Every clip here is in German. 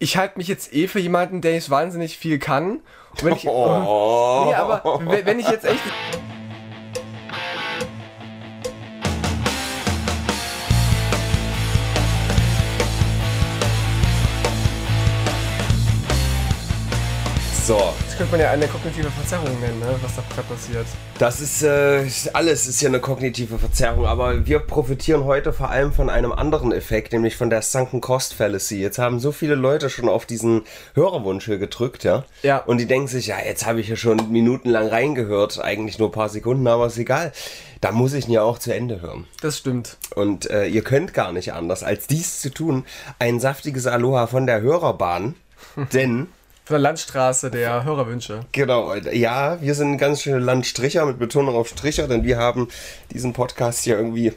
ich halte mich jetzt eh für jemanden, der nicht wahnsinnig viel kann. Und wenn ich, oh. nee, aber wenn ich jetzt echt könnte man ja eine kognitive Verzerrung nennen, ne? was da gerade passiert. Das ist, äh, alles ist ja eine kognitive Verzerrung, aber wir profitieren heute vor allem von einem anderen Effekt, nämlich von der Sunken Cost Fallacy. Jetzt haben so viele Leute schon auf diesen Hörerwunsch hier gedrückt, ja? Ja. Und die denken sich, ja, jetzt habe ich ja schon minutenlang reingehört, eigentlich nur ein paar Sekunden, aber ist egal. Da muss ich ihn ja auch zu Ende hören. Das stimmt. Und äh, ihr könnt gar nicht anders, als dies zu tun. Ein saftiges Aloha von der Hörerbahn, denn von der Landstraße der Hörerwünsche. Genau, ja, wir sind ganz schöne Landstricher mit Betonung auf Stricher, denn wir haben diesen Podcast hier irgendwie,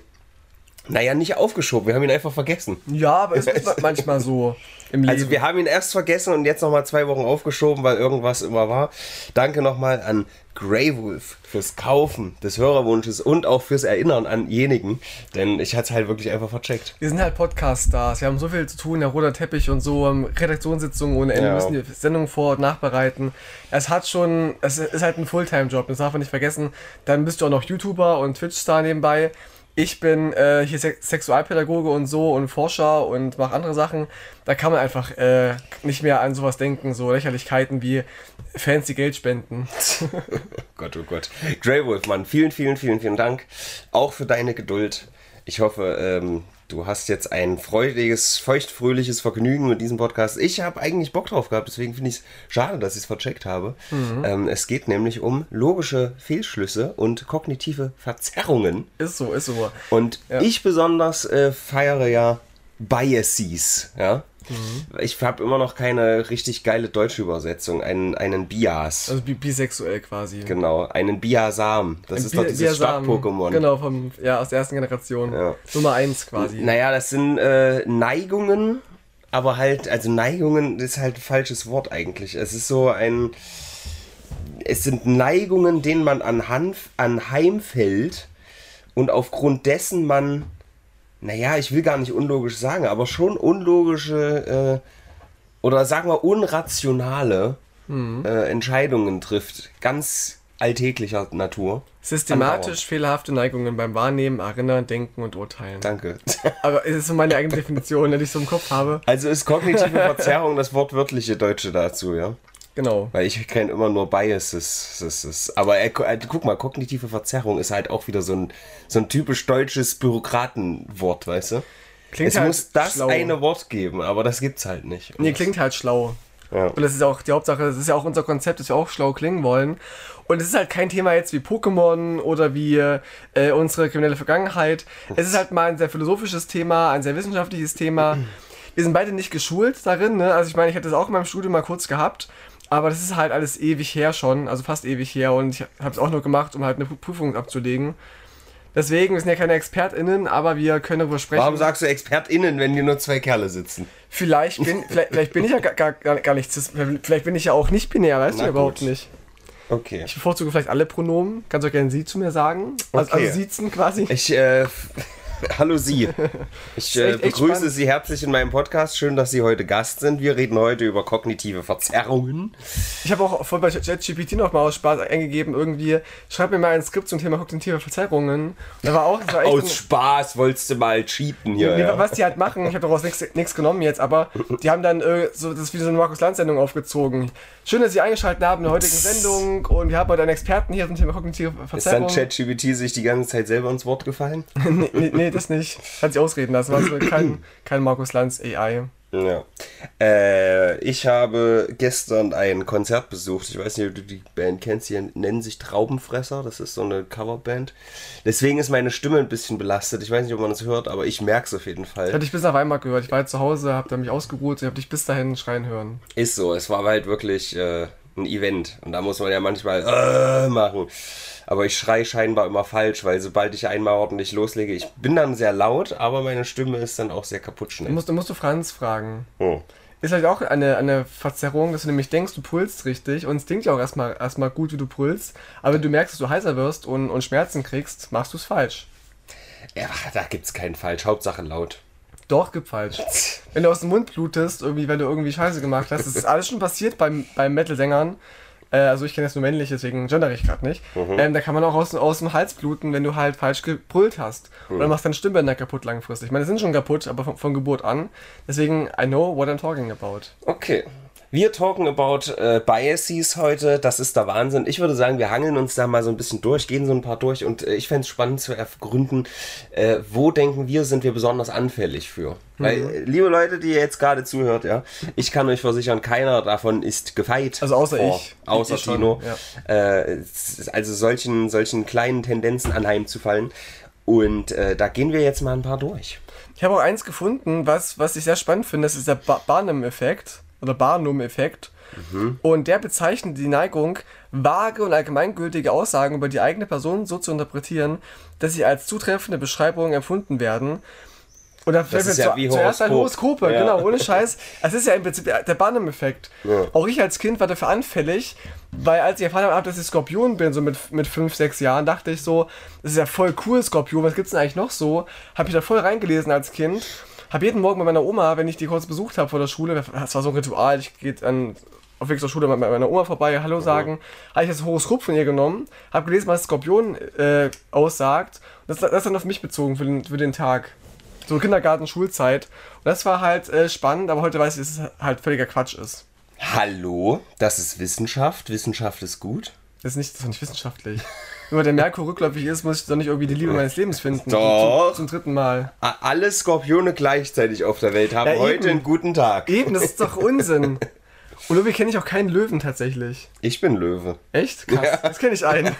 naja, nicht aufgeschoben, wir haben ihn einfach vergessen. Ja, aber es ist manchmal so im Leben. Also wir haben ihn erst vergessen und jetzt nochmal zwei Wochen aufgeschoben, weil irgendwas immer war. Danke nochmal an Grey Wolf fürs Kaufen des Hörerwunsches und auch fürs Erinnern an jenigen, denn ich hatte es halt wirklich einfach vercheckt. Wir sind halt Podcast-Stars, wir haben so viel zu tun, der roter Teppich und so, Redaktionssitzungen ohne Ende, ja. müssen die Sendung vor- und nachbereiten. Es hat schon, es ist halt ein Fulltime-Job, das darf man nicht vergessen. Dann bist du auch noch YouTuber und Twitch-Star nebenbei ich bin äh, hier Sexualpädagoge und so und Forscher und mache andere Sachen. Da kann man einfach äh, nicht mehr an sowas denken, so Lächerlichkeiten wie fancy Geld spenden. oh Gott, oh Gott. Grey Wolf, Mann, vielen, vielen, vielen, vielen Dank. Auch für deine Geduld. Ich hoffe, ähm, Du hast jetzt ein freudiges, feuchtfröhliches Vergnügen mit diesem Podcast. Ich habe eigentlich Bock drauf gehabt, deswegen finde ich es schade, dass ich es vercheckt habe. Mhm. Ähm, es geht nämlich um logische Fehlschlüsse und kognitive Verzerrungen. Ist so, ist so. Und ja. ich besonders äh, feiere ja Biases, ja. Mhm. Ich habe immer noch keine richtig geile deutsche Übersetzung. Einen, einen Bias. Also bisexuell quasi. Genau, einen Biasam. Das Ein ist Bi doch dieses Stadt-Pokémon. Genau, vom, ja, aus der ersten Generation. Ja. Nummer 1 quasi. Naja, das sind äh, Neigungen, aber halt, also Neigungen ist halt ein falsches Wort eigentlich. Es ist so ein. Es sind Neigungen, denen man anhand, anheimfällt und aufgrund dessen man naja, ich will gar nicht unlogisch sagen, aber schon unlogische äh, oder sagen wir unrationale mhm. äh, Entscheidungen trifft. Ganz alltäglicher Natur. Systematisch fehlerhafte Neigungen beim Wahrnehmen, Erinnern, Denken und Urteilen. Danke. Aber es ist so meine eigene Definition, die ich so im Kopf habe. Also ist kognitive Verzerrung das wortwörtliche Deutsche dazu, ja? Genau. Weil ich kenne immer nur Biases. Aber äh, guck mal, kognitive Verzerrung ist halt auch wieder so ein, so ein typisch deutsches Bürokratenwort, weißt du? Klingt es halt muss das schlau. eine Wort geben, aber das gibt's halt nicht. Nee, klingt halt schlau. Ja. Und das ist auch die Hauptsache, das ist ja auch unser Konzept, dass wir auch schlau klingen wollen. Und es ist halt kein Thema jetzt wie Pokémon oder wie äh, unsere kriminelle Vergangenheit. Es ist halt mal ein sehr philosophisches Thema, ein sehr wissenschaftliches Thema. Wir sind beide nicht geschult darin, ne? Also ich meine, ich hatte das auch in meinem Studium mal kurz gehabt. Aber das ist halt alles ewig her schon, also fast ewig her und ich habe es auch nur gemacht, um halt eine Prüfung abzulegen. Deswegen, wir sind ja keine ExpertInnen, aber wir können darüber sprechen. Warum sagst du ExpertInnen, wenn hier nur zwei Kerle sitzen? Vielleicht bin, vielleicht, vielleicht bin ich ja gar, gar, gar nicht, vielleicht bin ich ja auch nicht binär, weißt Na du überhaupt nicht. Okay. Ich bevorzuge vielleicht alle Pronomen. Kannst du auch gerne sie zu mir sagen. Also, okay. also siezen quasi. Ich, äh, Hallo Sie. Ich äh, begrüße Sie herzlich in meinem Podcast. Schön, dass Sie heute Gast sind. Wir reden heute über kognitive Verzerrungen. Ich habe auch voll bei ChatGPT noch mal aus Spaß eingegeben, irgendwie, schreib mir mal ein Skript zum Thema kognitive Verzerrungen. Da war auch, war aus ein, Spaß wolltest du mal cheaten hier. Ja. Was die halt machen, ich habe daraus nichts genommen jetzt, aber die haben dann äh, so, das ist wie so eine Markus-Land-Sendung aufgezogen. Schön, dass Sie eingeschaltet haben in der heutigen Sendung und wir haben heute einen Experten hier zum Thema kognitive Verzerrungen. Ist dann ChatGPT sich die ganze Zeit selber ins Wort gefallen? nee, nee, nee, das nicht. Hat sich ausreden lassen. War kein, kein Markus Lanz AI. Ja. Äh, ich habe gestern ein Konzert besucht. Ich weiß nicht, ob du die Band kennst. Die nennen sich Traubenfresser. Das ist so eine Coverband. Deswegen ist meine Stimme ein bisschen belastet. Ich weiß nicht, ob man es hört, aber ich merke es auf jeden Fall. Ich dich bis nach Weimar gehört. Ich war jetzt zu Hause, habe da mich ausgeruht. Ich habe dich bis dahin schreien hören. Ist so. Es war halt wirklich äh, ein Event. Und da muss man ja manchmal äh, machen. Aber ich schreie scheinbar immer falsch, weil sobald ich einmal ordentlich loslege, ich bin dann sehr laut, aber meine Stimme ist dann auch sehr kaputt schnell. Du musst, du musst du Franz fragen. Oh. Ist halt auch eine, eine Verzerrung, dass du nämlich denkst, du pulst richtig und es klingt ja auch erstmal, erstmal gut, wie du pulst, aber wenn du merkst, dass du heißer wirst und, und Schmerzen kriegst, machst du es falsch. Ja, da gibt es keinen falsch, Hauptsache laut. Doch, falsch. Wenn du aus dem Mund blutest, irgendwie, wenn du irgendwie Scheiße gemacht hast, das ist alles schon passiert beim, beim Metal-Sängern. Äh, also ich kenne jetzt nur männlich, deswegen gender ich gerade nicht. Mhm. Ähm, da kann man auch aus, aus dem Hals bluten, wenn du halt falsch gebrüllt hast. Mhm. Oder machst deine Stimmbänder kaputt langfristig. Ich meine, die sind schon kaputt, aber von, von Geburt an. Deswegen, I know what I'm talking about. Okay. Wir talken about äh, Biases heute. Das ist der Wahnsinn. Ich würde sagen, wir hangeln uns da mal so ein bisschen durch, gehen so ein paar durch und äh, ich fände es spannend zu ergründen, äh, wo denken wir, sind wir besonders anfähig für. Weil, äh, liebe Leute, die ihr jetzt gerade zuhört, ja, ich kann euch versichern, keiner davon ist gefeit. Also außer vor, ich. Außer Ich schon, Tino. ja. Äh, also solchen, solchen kleinen Tendenzen anheimzufallen. Und äh, da gehen wir jetzt mal ein paar durch. Ich habe auch eins gefunden, was, was ich sehr spannend finde. Das ist der ba Barnum-Effekt oder Barnum-Effekt. Und der bezeichnet die Neigung, vage und allgemeingültige Aussagen über die eigene Person so zu interpretieren, dass sie als zutreffende Beschreibungen empfunden werden. Und da fällt mir ist ja zu, wie zuerst ein Horoskop. Horoskope, Ja. genau, ohne Scheiß. Das ist ja im Prinzip der Barnum-Effekt. Ja. Auch ich als Kind war dafür anfällig, weil als ich erfahren habe, dass ich Skorpion bin, so mit, mit 5, 6 Jahren, dachte ich so, das ist ja voll cool, Skorpion, was gibt's denn eigentlich noch so? Habe ich da voll reingelesen als Kind. Habe jeden Morgen bei meiner Oma, wenn ich die kurz besucht habe vor der Schule, das war so ein Ritual, ich gehe an auf Weg zur Schule bei meiner Oma vorbei, Hallo sagen, habe ich das Horoskop von ihr genommen, habe gelesen, was Skorpion äh, aussagt. Und das, das ist dann auf mich bezogen für den, für den Tag. So Kindergarten, Schulzeit. Und das war halt äh, spannend, aber heute weiß ich, dass es halt völliger Quatsch ist. Hallo, das ist Wissenschaft. Wissenschaft ist gut. Das ist nicht, das ist nicht wissenschaftlich. Nur der Merkur rückläufig ist, muss ich doch nicht irgendwie die Liebe meines Lebens finden. Doch. Zum, zum dritten Mal. Alle Skorpione gleichzeitig auf der Welt haben Ja, heute einen guten Tag. Eben, das ist doch Unsinn. Und irgendwie kenne ich auch keinen Löwen tatsächlich. Ich bin Löwe. Echt? Krass, das kenne ich einen.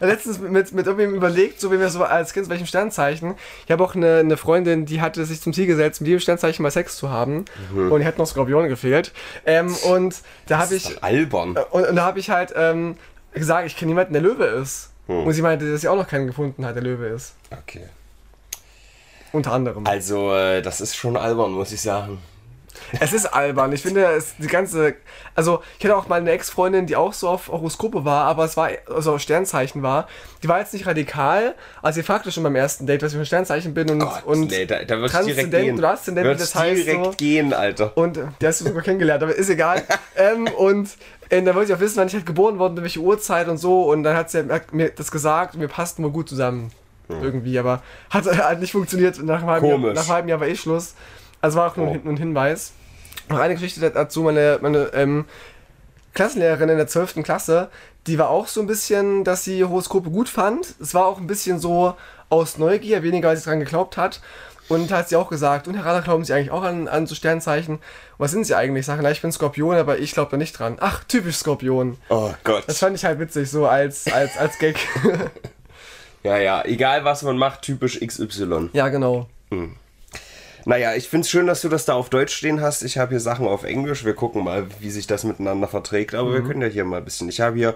Letztens mit, mit irgendwem überlegt, so wie wir so als Kind, welchem Sternzeichen. Ich habe auch eine, eine Freundin, die hatte sich zum Ziel gesetzt, mit jedem Sternzeichen mal Sex zu haben. Und die hat noch Skorpion gefehlt. Ähm, und da habe ich. Albern. Und, und da habe ich halt ähm, gesagt, ich kenne jemanden, der Löwe ist. Und sie meinte, dass sie auch noch keinen gefunden hat, der Löwe ist. Okay. Unter anderem. Also, äh, das ist schon albern, muss ich sagen. Es ist albern. Ich finde, es, die ganze. Also, ich hatte auch mal eine Ex-Freundin, die auch so auf Horoskope war, aber es war, also auf Sternzeichen war. Die war jetzt nicht radikal, also sie fragte schon beim ersten Date, was ich für ein Sternzeichen bin und. Gott, und nee, da, da wird's direkt gehen. oder Aszendent, wie das heißt. direkt So. gehen, Alter. Und der hast du sogar kennengelernt, aber ist egal. ähm, und äh, dann wollte ich auch wissen, wann ich halt geboren worden bin, welche Uhrzeit und so. Und dann hat sie hat mir das gesagt und wir passten wohl gut zusammen. Irgendwie, aber hat halt nicht funktioniert. Nach einem halben, Jahr, nach einem halben Jahr war eh Schluss. Also war auch nur, Oh. ein, Hinweis. Noch eine Geschichte dazu, meine, meine ähm, Klassenlehrerin in der 12. Klasse, die war auch so ein bisschen, dass sie Horoskope gut fand. Es war auch ein bisschen so aus Neugier, weniger als sie dran geglaubt hat. Und hat sie auch gesagt, und Herr Radar, glauben Sie eigentlich auch an, an so Sternzeichen? Was sind Sie eigentlich? Ich sage, na, ich bin Skorpion, aber ich glaube da nicht dran. Ach, typisch Skorpion. Oh Gott. Das fand ich halt witzig, so als, als, als Gag. Ja, ja, egal was man macht, typisch XY. ja, genau. Naja, ich find's schön, dass du das da auf Deutsch stehen hast. Ich habe hier Sachen auf Englisch. Wir gucken mal, wie sich das miteinander verträgt. Aber wir können ja hier mal ein bisschen. Ich habe hier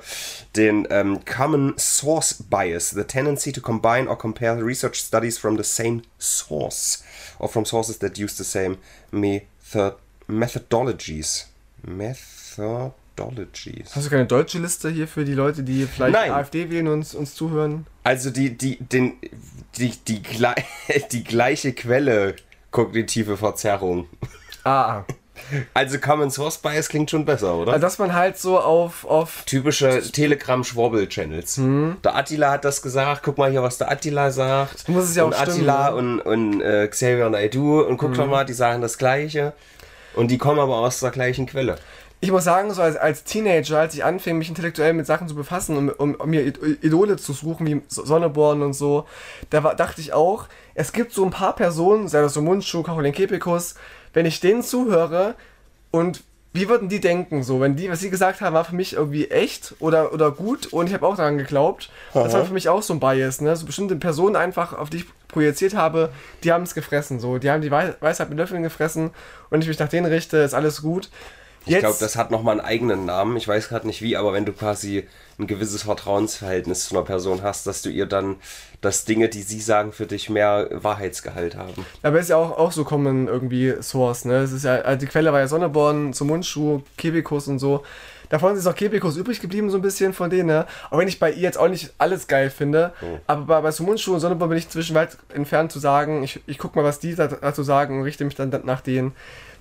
den ähm, Common Source Bias, the tendency to combine or compare research studies from the same source or from sources that use the same method methodologies. Methodologies. Hast du keine deutsche Liste hier für die Leute, die vielleicht Nein. AfD wählen und uns, zuhören? Also die, die, den, die, die, gle die gleiche Quelle kognitive Verzerrung. Ah, Also Common Source Bias klingt schon besser, oder? also dass man halt so auf, auf Typische Telegram-Schworbel-Channels. Mhm. Der Attila hat das gesagt. Guck mal hier, was der Attila sagt. Muss es ja und auch stimmen, Attila ne? und, und äh, Xavier Naidoo. Und guck doch mal, die sagen das Gleiche. Und die kommen aber aus der gleichen Quelle. Ich muss sagen, so als, als Teenager, als ich anfing, mich intellektuell mit Sachen zu befassen, um, um, um mir Id- Idole zu suchen, wie Sonneborn und so, da war, dachte ich auch, es gibt so ein paar Personen, sei das so Mundschuh, Caroline Kepikus, wenn ich denen zuhöre und wie würden die denken, so, wenn die, was sie gesagt haben, war für mich irgendwie echt oder, oder gut und ich habe auch daran geglaubt. Das war für mich auch so ein Bias, ne? So bestimmte Personen einfach, auf die ich projiziert habe, die haben es gefressen, so. Die haben die Wei- Weisheit mit Löffeln gefressen und ich mich nach denen richte, ist alles gut. Ich glaube, das hat nochmal einen eigenen Namen. Ich weiß gerade nicht wie, aber wenn du quasi ein gewisses Vertrauensverhältnis zu einer Person hast, dass du ihr dann, dass Dinge, die sie sagen, für dich mehr Wahrheitsgehalt haben. Aber ist ja auch, auch so Common irgendwie Source, ne? Es ist ja, also die Quelle war ja Sonneborn, zum Mundschuh, Kebikus und so. Davon ist auch Kebikos übrig geblieben, so ein bisschen von denen, ne? Auch wenn ich bei ihr jetzt auch nicht alles geil finde. Mhm. Aber bei, bei so Mundschuhen und Sonnenbrille bin ich zwischenweit entfernt zu sagen, ich, ich guck mal, was die dazu sagen und richte mich dann nach denen.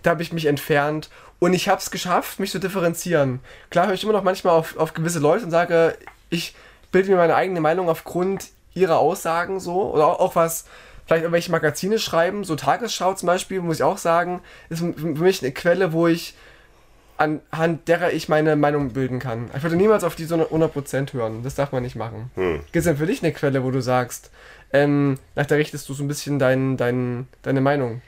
Da habe ich mich entfernt und ich habe es geschafft, mich zu differenzieren. Klar höre ich immer noch manchmal auf, auf gewisse Leute und sage, ich bilde mir meine eigene Meinung aufgrund ihrer Aussagen so. Oder auch, auch was vielleicht irgendwelche Magazine schreiben, so Tagesschau zum Beispiel, muss ich auch sagen, ist für mich eine Quelle, wo ich anhand derer ich meine Meinung bilden kann. Ich würde niemals auf die so 100% hören. Das darf man nicht machen. Hm. Gibt es denn für dich eine Quelle, wo du sagst, ähm, nach der richtest du so ein bisschen dein, dein, deine Meinung?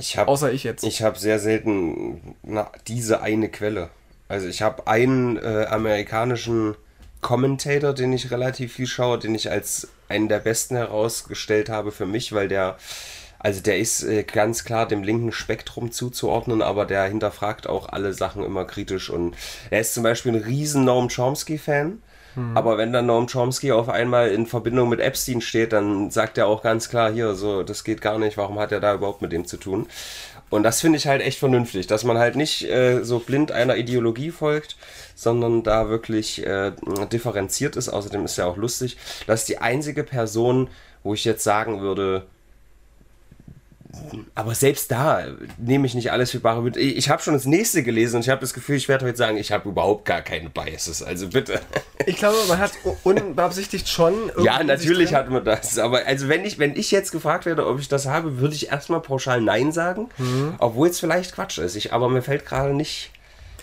Ich hab, Außer ich jetzt. Ich habe sehr selten na, diese eine Quelle. Also ich habe einen äh, amerikanischen Commentator, den ich relativ viel schaue, den ich als einen der besten herausgestellt habe für mich, weil der also der ist äh, ganz klar dem linken Spektrum zuzuordnen, aber der hinterfragt auch alle Sachen immer kritisch und er ist zum Beispiel ein riesen Noam Chomsky-Fan. Hm. Aber wenn dann Noam Chomsky auf einmal in Verbindung mit Epstein steht, dann sagt er auch ganz klar, hier, so, das geht gar nicht, warum hat er da überhaupt mit dem zu tun? Und das finde ich halt echt vernünftig, dass man halt nicht äh, so blind einer Ideologie folgt, sondern da wirklich äh, differenziert ist. Außerdem ist ja auch lustig, dass die einzige Person, wo ich jetzt sagen würde, aber selbst da nehme ich nicht alles für bare Münze. Ich habe schon das nächste gelesen und ich habe das Gefühl, ich werde heute sagen, ich habe überhaupt gar keine Biases. Also bitte. Ich glaube, man hat unbeabsichtigt schon. Ja, natürlich hat man das. Aber also wenn ich, wenn ich jetzt gefragt werde, ob ich das habe, würde ich erstmal pauschal Nein sagen. Mhm. Obwohl es vielleicht Quatsch ist. Ich, aber mir fällt gerade nicht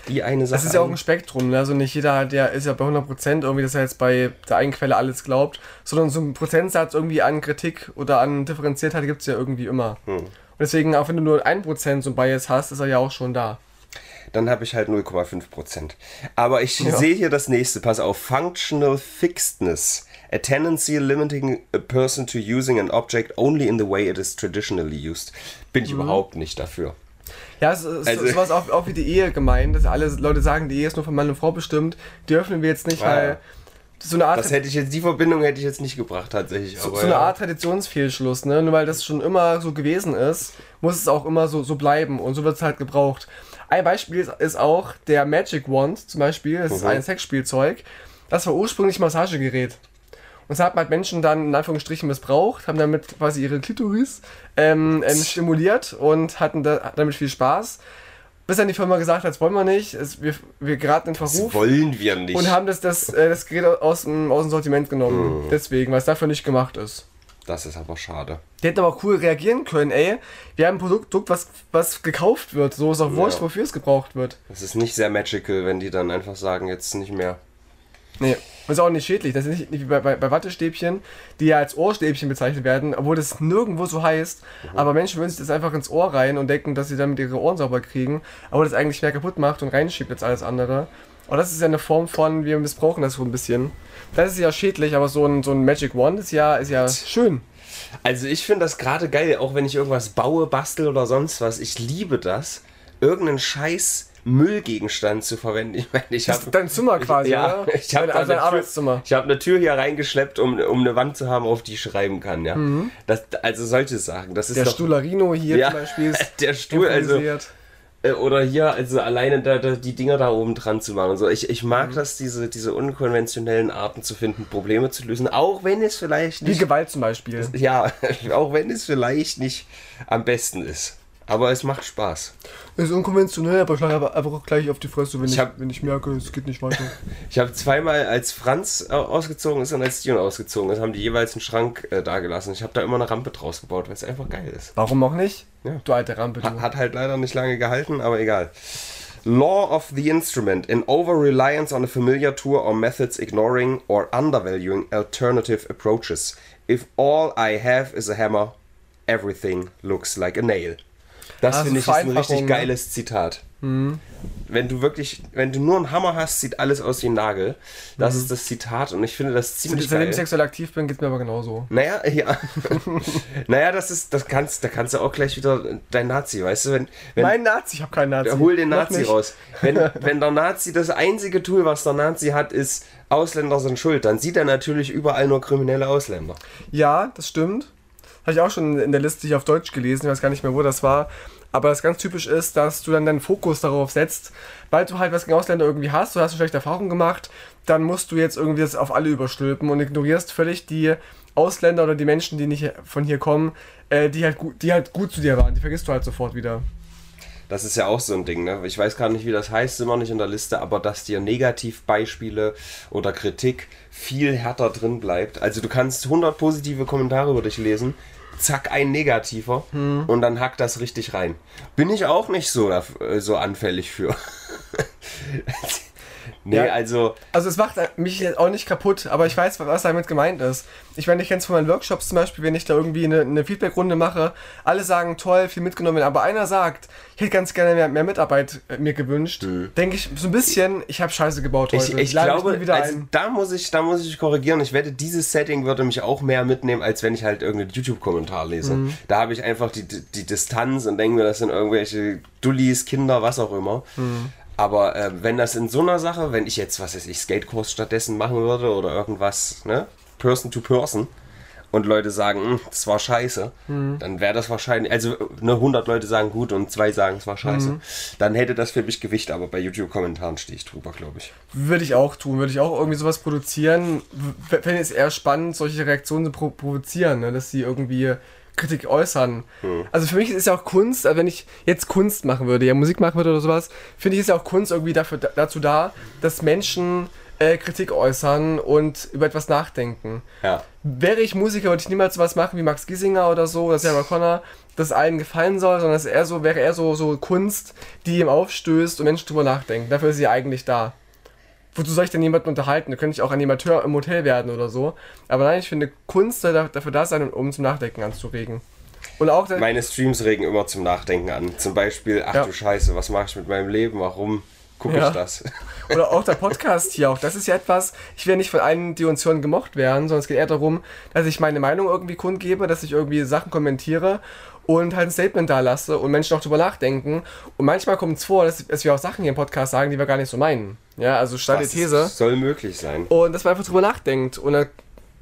die eine Sache. Das ist ja auch ein Spektrum, ne? also nicht jeder, der ist ja bei 100% irgendwie, dass er jetzt bei der einen Quelle alles glaubt, sondern so ein Prozentsatz irgendwie an Kritik oder an Differenziertheit gibt es ja irgendwie immer. Hm. Und deswegen, auch wenn du nur 1% so ein Bias hast, ist er ja auch schon da. Dann habe ich halt 0,5%. Aber ich ja. sehe hier das nächste, pass auf, Functional Fixedness. A tendency limiting a person to using an object only in the way it is traditionally used. Bin ich mhm. überhaupt nicht dafür. Ja, es ist also, sowas auch, auch wie die Ehe gemeint, dass alle Leute sagen, die Ehe ist nur von Mann und Frau bestimmt. Die öffnen wir jetzt nicht, ja. weil so eine Art. Das hätte ich jetzt, die Verbindung hätte ich jetzt nicht gebracht, tatsächlich. So, so eine ja. Art Traditionsfehlschluss, ne? Nur weil das schon immer so gewesen ist, muss es auch immer so, so bleiben und so wird es halt gebraucht. Ein Beispiel ist, ist, auch der Magic Wand zum Beispiel, das mhm. ist ein Sexspielzeug. Das war ursprünglich Massagegerät. Und das haben halt Menschen dann in Anführungsstrichen missbraucht, haben damit quasi ihre Klitoris ähm, ähm, stimuliert und hatten da, damit viel Spaß. Bis dann die Firma gesagt hat, das wollen wir nicht, es, wir, wir geraten in Verruf. Das wollen wir nicht. Und haben das, das, äh, das Gerät aus dem, aus dem Sortiment genommen. Mhm. Deswegen, weil es dafür nicht gemacht ist. Das ist aber schade. Die hätten aber auch cool reagieren können, ey. Wir haben ein Produkt, was, was gekauft wird. So ist auch wurscht, ja. wofür es gebraucht wird. Es ist nicht sehr magical, wenn die dann einfach sagen, jetzt nicht mehr. Nee, und ist auch nicht schädlich. Das ist nicht, nicht wie bei, bei, bei, Wattestäbchen, die ja als Ohrstäbchen bezeichnet werden, obwohl das nirgendwo so heißt. Mhm. Aber Menschen würden sich das einfach ins Ohr rein und denken, dass sie damit ihre Ohren sauber kriegen, aber das eigentlich mehr kaputt macht und reinschiebt als alles andere. Aber das ist ja eine Form von, wir missbrauchen das so ein bisschen. Das ist ja schädlich, aber so ein, so ein Magic Wand ist ja, ist ja schön. Also ich finde das gerade geil, auch wenn ich irgendwas baue, bastel oder sonst was. Ich liebe das. Irgendeinen Scheiß Müllgegenstand zu verwenden. Ich meine, ich habe dein Zimmer quasi, ja, oder? Ich habe also ein Arbeitszimmer. Ich habe eine Tür hier reingeschleppt, um, um eine Wand zu haben, auf die ich schreiben kann, ja. Mhm. Das, also solche Sachen. Das ist der doch, Stuhlarino hier ja, zum Beispiel ist der Stuhl, also äh, oder hier, also alleine da, da, die Dinger da oben dran zu machen und so. Ich, ich mag mhm. das, diese, diese unkonventionellen Arten zu finden, Probleme zu lösen, auch wenn es vielleicht nicht. Wie Gewalt zum Beispiel. Ja, auch wenn es vielleicht nicht am besten ist. Aber es macht Spaß. Ist unkonventionell, aber ich schlage einfach gleich auf die Fresse, wenn ich, hab, wenn ich merke, es geht nicht weiter. ich habe zweimal, als Franz ausgezogen ist und als Dion ausgezogen ist, haben die jeweils einen Schrank äh, da gelassen. Ich habe da immer eine Rampe draus gebaut, weil es einfach geil ist. Warum auch nicht? Ja. Du alte Rampe. Du. Hat, hat halt leider nicht lange gehalten, aber egal. Law of the instrument. In over-reliance on a familiar tool or methods ignoring or undervaluing alternative approaches. If all I have is a hammer, everything looks like a nail. Das also finde ich ist ein richtig ne? geiles Zitat. Mhm. Wenn du wirklich, wenn du nur einen Hammer hast, sieht alles aus wie ein Nagel. Das mhm. ist das Zitat und ich finde das ziemlich Seitdem geil. Seitdem ich sexuell aktiv bin, geht mir aber genauso. Naja, ja. naja, das ist, das kannst, da kannst du auch gleich wieder dein Nazi, weißt du? Wenn, wenn, mein Nazi, ich habe keinen Nazi. Hol den Nazi raus. Wenn, wenn der Nazi, das einzige Tool, was der Nazi hat, ist Ausländer sind schuld, dann sieht er natürlich überall nur kriminelle Ausländer. Ja, das stimmt. Habe ich auch schon in der Liste hier auf Deutsch gelesen, ich weiß gar nicht mehr, wo das war. aber das ganz typisch ist, dass du dann deinen Fokus darauf setzt, weil du halt was gegen Ausländer irgendwie hast, du hast eine schlechte Erfahrung gemacht, dann musst du jetzt irgendwie das auf alle überstülpen und ignorierst völlig die Ausländer oder die Menschen, die nicht von hier kommen, äh, die, halt gut, die halt gut zu dir waren. Die vergisst du halt sofort wieder. Das ist ja auch so ein Ding, ne? Ich weiß gar nicht, wie das heißt, immer nicht in der Liste, aber dass dir Negativbeispiele oder Kritik viel härter drin bleibt. Also du kannst 100 positive Kommentare über dich lesen, zack, ein negativer hm. und dann hackt das richtig rein. Bin ich auch nicht so, äh, so anfällig für. Nee, ja, also. Also es macht mich jetzt auch nicht kaputt, aber ich weiß, was damit gemeint ist. Ich meine, ich kenne es von meinen Workshops zum Beispiel, wenn ich da irgendwie eine, eine Feedback-Runde mache, alle sagen toll, viel mitgenommen, aber einer sagt, ich hätte ganz gerne mehr, mehr Mitarbeit äh, mir gewünscht, mhm. denke ich so ein bisschen, ich habe Scheiße gebaut heute. Ich, ich glaube, wieder also da muss ich, da muss ich korrigieren. Ich wette, dieses Setting würde mich auch mehr mitnehmen, als wenn ich halt irgendeinen YouTube-Kommentar lese. Mhm. Da habe ich einfach die, die Distanz und denke mir, das sind irgendwelche Dullis, Kinder, was auch immer. Mhm. Aber äh, wenn das in so einer Sache, wenn ich jetzt, was weiß ich, Skatekurs stattdessen machen würde oder irgendwas, ne, Person to Person, und Leute sagen, hm, das war scheiße, mhm. dann wäre das wahrscheinlich, also ne, 100 Leute sagen gut und zwei sagen, es war scheiße, mhm. dann hätte das für mich Gewicht, aber bei YouTube-Kommentaren stehe ich drüber, glaube ich. Würde ich auch tun, würde ich auch irgendwie sowas produzieren. Fände ich es eher spannend, solche Reaktionen zu pro provozieren, ne, dass sie irgendwie Kritik äußern. Hm. Also für mich ist ja auch Kunst, also wenn ich jetzt Kunst machen würde, ja Musik machen würde oder sowas, finde ich ist ja auch Kunst irgendwie dafür, dazu da, dass Menschen äh, Kritik äußern und über etwas nachdenken. Ja. Wäre ich Musiker, würde ich niemals sowas machen wie Max Giesinger oder so oder Sarah Connor, das allen gefallen soll, sondern es eher so, wäre eher so, so Kunst, die ihm aufstößt und Menschen drüber nachdenken. Dafür ist sie ja eigentlich da wozu soll ich denn jemanden unterhalten? Da könnte ich auch Animateur im Hotel werden oder so. Aber nein, ich finde, Kunst soll dafür da sein, um zum Nachdenken anzuregen. Und auch Meine Streams regen immer zum Nachdenken an. Zum Beispiel, ach ja. du Scheiße, was mache ich mit meinem Leben? Warum gucke ja. ich das? Oder auch der Podcast hier auch. Das ist ja etwas, ich will nicht von allen Dimensionen gemocht werden, sondern es geht eher darum, dass ich meine Meinung irgendwie kundgebe, dass ich irgendwie Sachen kommentiere und halt ein Statement da lasse und Menschen auch drüber nachdenken. Und manchmal kommt es vor, dass, dass, wir auch Sachen hier im Podcast sagen, die wir gar nicht so meinen. Ja, also steile These. Soll möglich sein. Und dass man einfach drüber nachdenkt. Und dann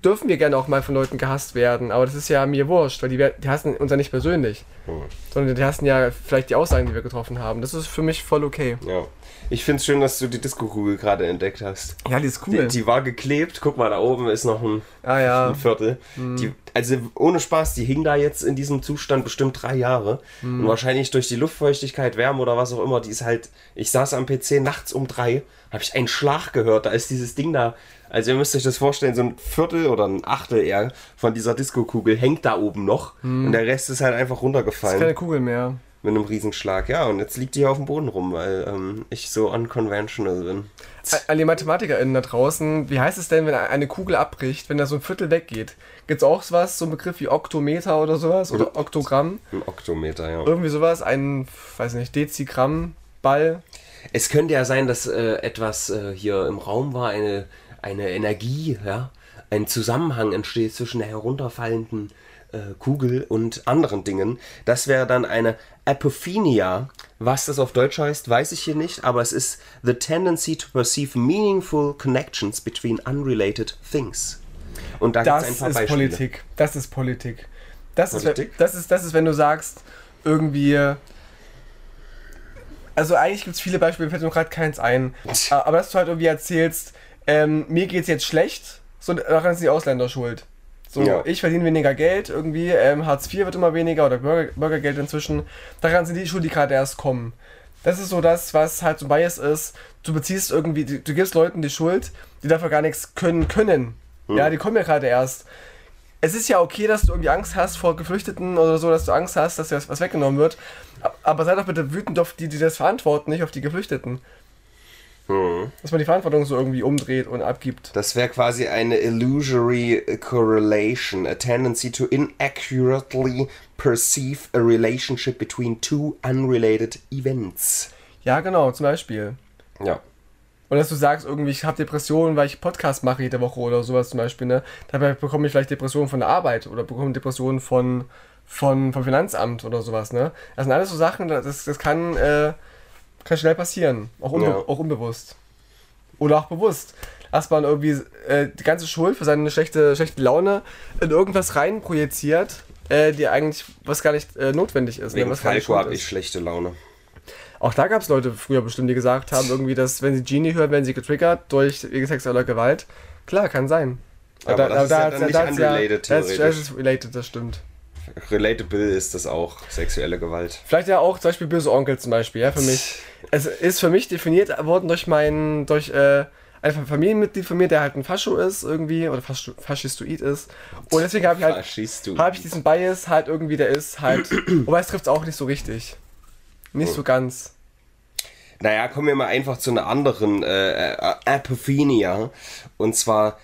dürfen wir gerne auch mal von Leuten gehasst werden. Aber das ist ja mir wurscht, weil die, die hassen uns ja nicht persönlich. Hm. Sondern die hassen ja vielleicht die Aussagen, die wir getroffen haben. Das ist für mich voll okay. Ja. Ich finde es schön, dass du die Disco-Kugel gerade entdeckt hast. Ja, die ist cool. Die, die, war geklebt. Guck mal, da oben ist noch ein, ah, ja. ein Viertel. Mhm. Die, also ohne Spaß, die hing da jetzt in diesem Zustand bestimmt drei Jahre. Mhm. Und wahrscheinlich durch die Luftfeuchtigkeit, Wärme oder was auch immer, die ist halt. Ich saß am PC nachts um drei, habe ich einen Schlag gehört. Da ist dieses Ding da. Also ihr müsst euch das vorstellen, so ein Viertel oder ein Achtel eher von dieser Disco-Kugel hängt da oben noch. Mhm. Und der Rest ist halt einfach runtergefallen. Das ist keine Kugel mehr mit einem Riesenschlag. Ja, und jetzt liegt die hier auf dem Boden rum, weil ähm, ich so unconventional bin. An die MathematikerInnen da draußen, wie heißt es denn, wenn eine Kugel abbricht, wenn da so ein Viertel weggeht? Gibt es auch sowas, so ein Begriff wie Oktometer oder sowas? Oder Oktogramm? Ein Oktometer, ja. Irgendwie sowas, ein, weiß nicht, Dezigramm, Ball. Es könnte ja sein, dass äh, etwas äh, hier im Raum war, eine, eine Energie, ja, ein Zusammenhang entsteht zwischen der herunterfallenden äh, Kugel und anderen Dingen. Das wäre dann eine Apophenia. Was das auf Deutsch heißt, weiß ich hier nicht, aber es ist the tendency to perceive meaningful connections between unrelated things. Und da das ein paar ist Beispiele. Politik. Das ist Politik. Das Politik? ist, das ist, das ist, wenn du sagst, irgendwie. Also eigentlich gibt es viele Beispiele, mir fällt nur gerade keins ein. Aber dass du halt irgendwie erzählst, ähm, mir es jetzt schlecht, so daran ist die Ausländer schuld. So, ja. ich verdiene weniger Geld irgendwie, ähm, Hartz IV wird immer weniger oder Bürger, Bürgergeld inzwischen. Daran sind die Schulen, die gerade erst kommen. Das ist so das, was halt so Bias ist. Du beziehst irgendwie, du, du gibst Leuten die Schuld, die dafür gar nichts können können. Hm. Ja, die kommen ja gerade erst. Es ist ja okay, dass du irgendwie Angst hast vor Geflüchteten oder so, dass du Angst hast, dass dir was weggenommen wird. Aber sei doch bitte wütend auf die, die das verantworten, nicht auf die Geflüchteten. Hm. Dass man die Verantwortung so irgendwie umdreht und abgibt. Das wäre quasi eine illusory correlation, a tendency to inaccurately perceive a relationship between two unrelated events. Ja, genau, zum Beispiel. Ja. Und dass du sagst, irgendwie, ich habe Depressionen, weil ich Podcast mache jede Woche oder sowas zum Beispiel, ne? Dabei bekomme ich vielleicht Depressionen von der Arbeit oder bekomme Depressionen von, von, vom Finanzamt oder sowas, ne? Das sind alles so Sachen, das, das kann äh, kann schnell passieren. Auch, unbe ja. auch unbewusst. Oder auch bewusst. Dass irgendwie äh, die ganze Schuld für seine schlechte, schlechte Laune in irgendwas rein projiziert, äh, die eigentlich, was gar nicht äh, notwendig ist. ne, Wegen was gar nicht Falco habe ich schlechte Laune. Auch da gab es Leute früher bestimmt, die gesagt haben, irgendwie, dass wenn sie Genie hören, werden sie getriggert durch wegen sexueller Gewalt. Klar, kann sein. Aber das ist ja dann nicht hat's unrelated, das, das theoretisch. ist related, das stimmt. Relatable ist das auch, sexuelle Gewalt. Vielleicht ja auch zum Beispiel Böse Onkel zum Beispiel, ja, für mich. Es ist für mich definiert worden durch meinen, durch äh, ein Familienmitglied von mir, der halt ein Fascho ist irgendwie, oder Fascho, Faschistoid ist. Und deswegen habe ich halt, habe ich diesen Bias halt irgendwie, der ist halt, wobei es trifft es auch nicht so richtig. Nicht so ganz. Naja, kommen wir mal einfach zu einer anderen äh, äh, Apophenia. Und zwar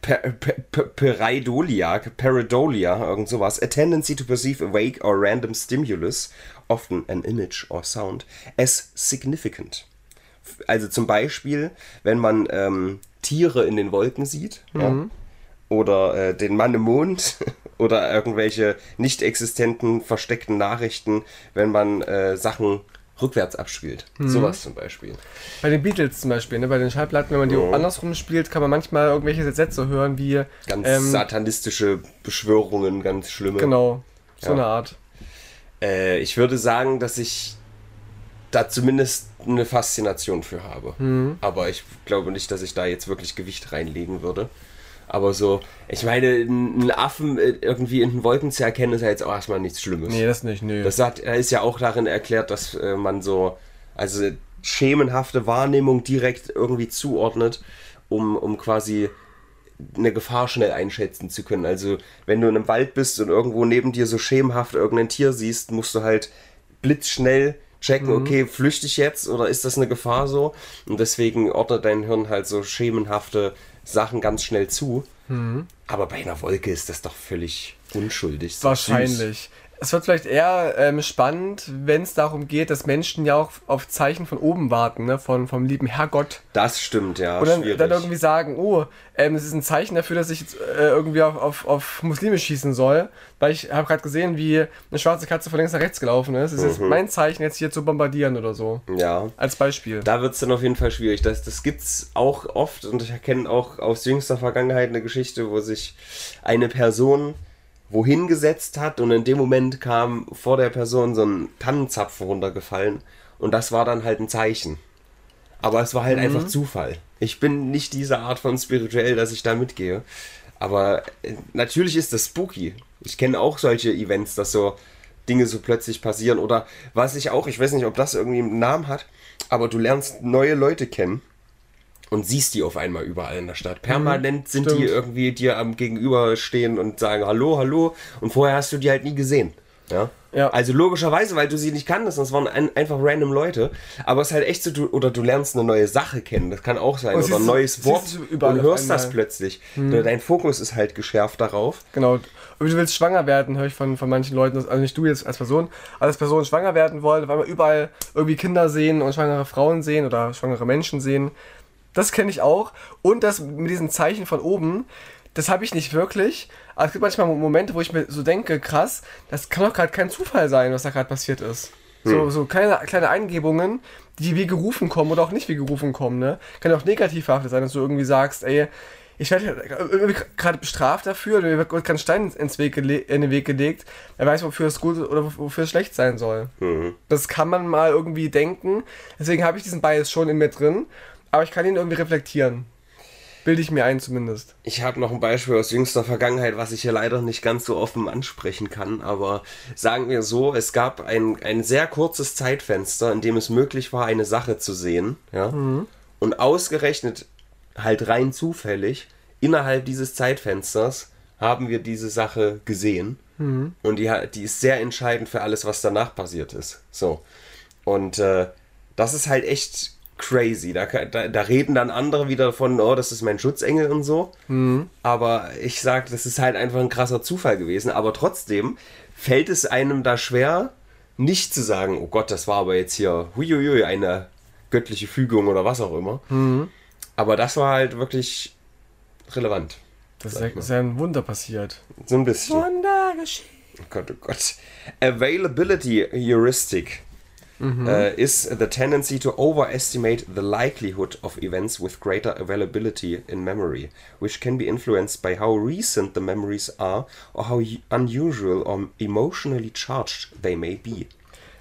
per, per, Pareidolia, Pareidolia, irgend sowas. A tendency to perceive a vague or random stimulus, often an image or sound, as significant. Also zum Beispiel, wenn man ähm, Tiere in den Wolken sieht, ja, oder äh, den Mann im Mond oder irgendwelche nicht existenten versteckten Nachrichten, wenn man äh, Sachen rückwärts abspielt. Sowas zum Beispiel. Bei den Beatles zum Beispiel, ne, bei den Schallplatten, wenn man die andersrum spielt, kann man manchmal irgendwelche Sätze hören, wie Ganz ähm, satanistische Beschwörungen, ganz schlimme. Genau, so Ja. eine Art. Äh, ich würde sagen, dass ich da zumindest eine Faszination für habe. Aber ich glaube nicht, dass ich da jetzt wirklich Gewicht reinlegen würde. Aber so, ich meine, einen Affen äh, irgendwie in den Wolken zu erkennen, ist ja jetzt auch erstmal nichts Schlimmes. Nee, das nicht, nö. Das hat, ist ja auch darin erklärt, dass äh, man so, also schemenhafte Wahrnehmung direkt irgendwie zuordnet, um, um quasi eine Gefahr schnell einschätzen zu können. Also wenn du in einem Wald bist und irgendwo neben dir so schemenhaft irgendein Tier siehst, musst du halt blitzschnell checken, okay, flüchte ich jetzt oder ist das eine Gefahr so? Und deswegen ordnet dein Hirn halt so schemenhafte Sachen ganz schnell zu. Aber bei einer Wolke ist das doch völlig unschuldig. Ist doch süß. Es wird vielleicht eher ähm, spannend, wenn es darum geht, dass Menschen ja auch auf Zeichen von oben warten, ne? von, vom lieben Herrgott. Das stimmt, ja. Und dann, dann irgendwie sagen, oh, ähm, es ist ein Zeichen dafür, dass ich jetzt, äh, irgendwie auf, auf, auf Muslime schießen soll. Weil ich habe gerade gesehen, wie eine schwarze Katze von links nach rechts gelaufen ist. Es ist jetzt mein Zeichen, jetzt hier zu bombardieren oder so. ja. Als Beispiel. Da wird es dann auf jeden Fall schwierig. Das, das gibt's auch oft und ich erkenne auch aus jüngster Vergangenheit eine Geschichte, wo sich eine Person wohin gesetzt hat und in dem Moment kam vor der Person so ein Tannenzapfen runtergefallen und das war dann halt ein Zeichen. Aber es war halt einfach Zufall. Ich bin nicht diese Art von spirituell, dass ich da mitgehe. Aber äh, natürlich ist das spooky. Ich kenne auch solche Events, dass so Dinge so plötzlich passieren. Oder was ich auch, ich weiß nicht, ob das irgendwie einen Namen hat, aber du lernst neue Leute kennen und siehst die auf einmal überall in der Stadt. Permanent sind die stimmt. irgendwie dir am Gegenüber stehen und sagen Hallo, hallo. Und vorher hast du die halt nie gesehen. Ja. Ja. Also logischerweise, weil du sie nicht kanntest, das waren ein, einfach random Leute. Aber es ist halt echt so, du, oder du lernst eine neue Sache kennen, das kann auch sein. Und oder ein neues Wort und hörst das plötzlich. Dein Fokus ist halt geschärft darauf. Genau. Und du willst schwanger werden, höre ich von, von manchen Leuten, also nicht du jetzt als Person, aber als Person schwanger werden wollen, weil wir überall irgendwie Kinder sehen und schwangere Frauen sehen oder schwangere Menschen sehen. Das kenne ich auch. Und das mit diesen Zeichen von oben, das habe ich nicht wirklich. Aber es gibt manchmal Momente, wo ich mir so denke, krass, das kann doch gerade kein Zufall sein, was da gerade passiert ist. So, so kleine, kleine Eingebungen, die wie gerufen kommen oder auch nicht wie gerufen kommen, ne? Kann ja auch negativ verhaftet sein, dass du irgendwie sagst, ey, ich werde irgendwie gerade bestraft dafür, mir wird kein Stein ins Weg in den Weg gelegt. Er weiß, wofür es gut oder wofür es schlecht sein soll. Das kann man mal irgendwie denken. Deswegen habe ich diesen Bias schon in mir drin, aber ich kann ihn irgendwie reflektieren. Bilde ich mir ein zumindest. Ich habe noch ein Beispiel aus jüngster Vergangenheit, was ich hier leider nicht ganz so offen ansprechen kann, aber sagen wir so, es gab ein, ein sehr kurzes Zeitfenster, in dem es möglich war, eine Sache zu sehen, ja, und ausgerechnet, halt rein zufällig, innerhalb dieses Zeitfensters haben wir diese Sache gesehen und die, die ist sehr entscheidend für alles, was danach passiert ist. So. Und äh, das ist halt echt crazy. Da, da, da reden dann andere wieder davon, oh, das ist mein Schutzengel und so. Aber ich sag, das ist halt einfach ein krasser Zufall gewesen. Aber trotzdem fällt es einem da schwer, nicht zu sagen, oh Gott, das war aber jetzt hier, huiuiui, eine göttliche Fügung oder was auch immer. Aber das war halt wirklich relevant. Das ist ja, ist ja ein Wunder passiert. So ein bisschen. Wunder geschehen. Oh Gott, oh Gott. Availability Heuristic. Mhm. uh, is the tendency to overestimate the likelihood of events with greater availability in memory, which can be influenced by how recent the memories are or how unusual or emotionally charged they may be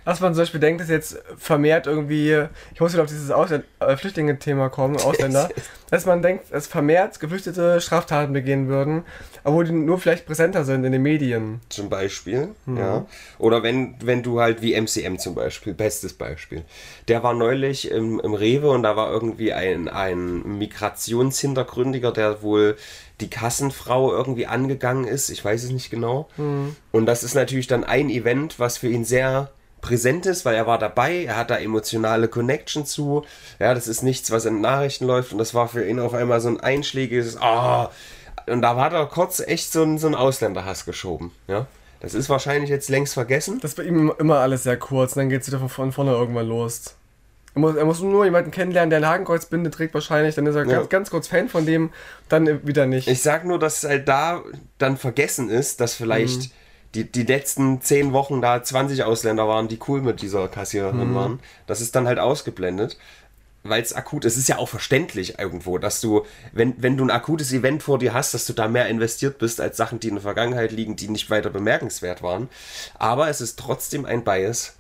dass man zum Beispiel denkt, dass jetzt vermehrt irgendwie, ich muss wieder auf dieses Ausländ äh, Flüchtlinge-Thema kommen, Ausländer, dass man denkt, dass vermehrt Geflüchtete Straftaten begehen würden, obwohl die nur vielleicht präsenter sind in den Medien. Zum Beispiel, mhm. ja. Oder wenn, wenn du halt wie MCM zum Beispiel, bestes Beispiel. Der war neulich im, im Rewe und da war irgendwie ein, ein Migrationshintergründiger, der wohl die Kassenfrau irgendwie angegangen ist. Ich weiß es nicht genau. Mhm. Und das ist natürlich dann ein Event, was für ihn sehr präsent ist, weil er war dabei, er hat da emotionale Connection zu. Ja, das ist nichts, was in Nachrichten läuft und das war für ihn auf einmal so ein einschlägiges, ah, oh, und da hat er kurz echt so einen, so einen Ausländerhass geschoben, ja. Das ist wahrscheinlich jetzt längst vergessen. Das ist bei ihm immer alles sehr kurz, dann geht es wieder von vorne irgendwann los. Er muss, er muss nur jemanden kennenlernen, der ein Hakenkreuzbinde trägt wahrscheinlich, dann ist er ja. ganz, ganz kurz Fan von dem, dann wieder nicht. Ich sag nur, dass halt da dann vergessen ist, dass vielleicht mhm die, die letzten zehn Wochen da 20 Ausländer waren, die cool mit dieser Kassiererin mhm. waren. Das ist dann halt ausgeblendet, weil es akut ist. Es ist ja auch verständlich irgendwo, dass du, wenn, wenn du ein akutes Event vor dir hast, dass du da mehr investiert bist als Sachen, die in der Vergangenheit liegen, die nicht weiter bemerkenswert waren. Aber es ist trotzdem ein Bias,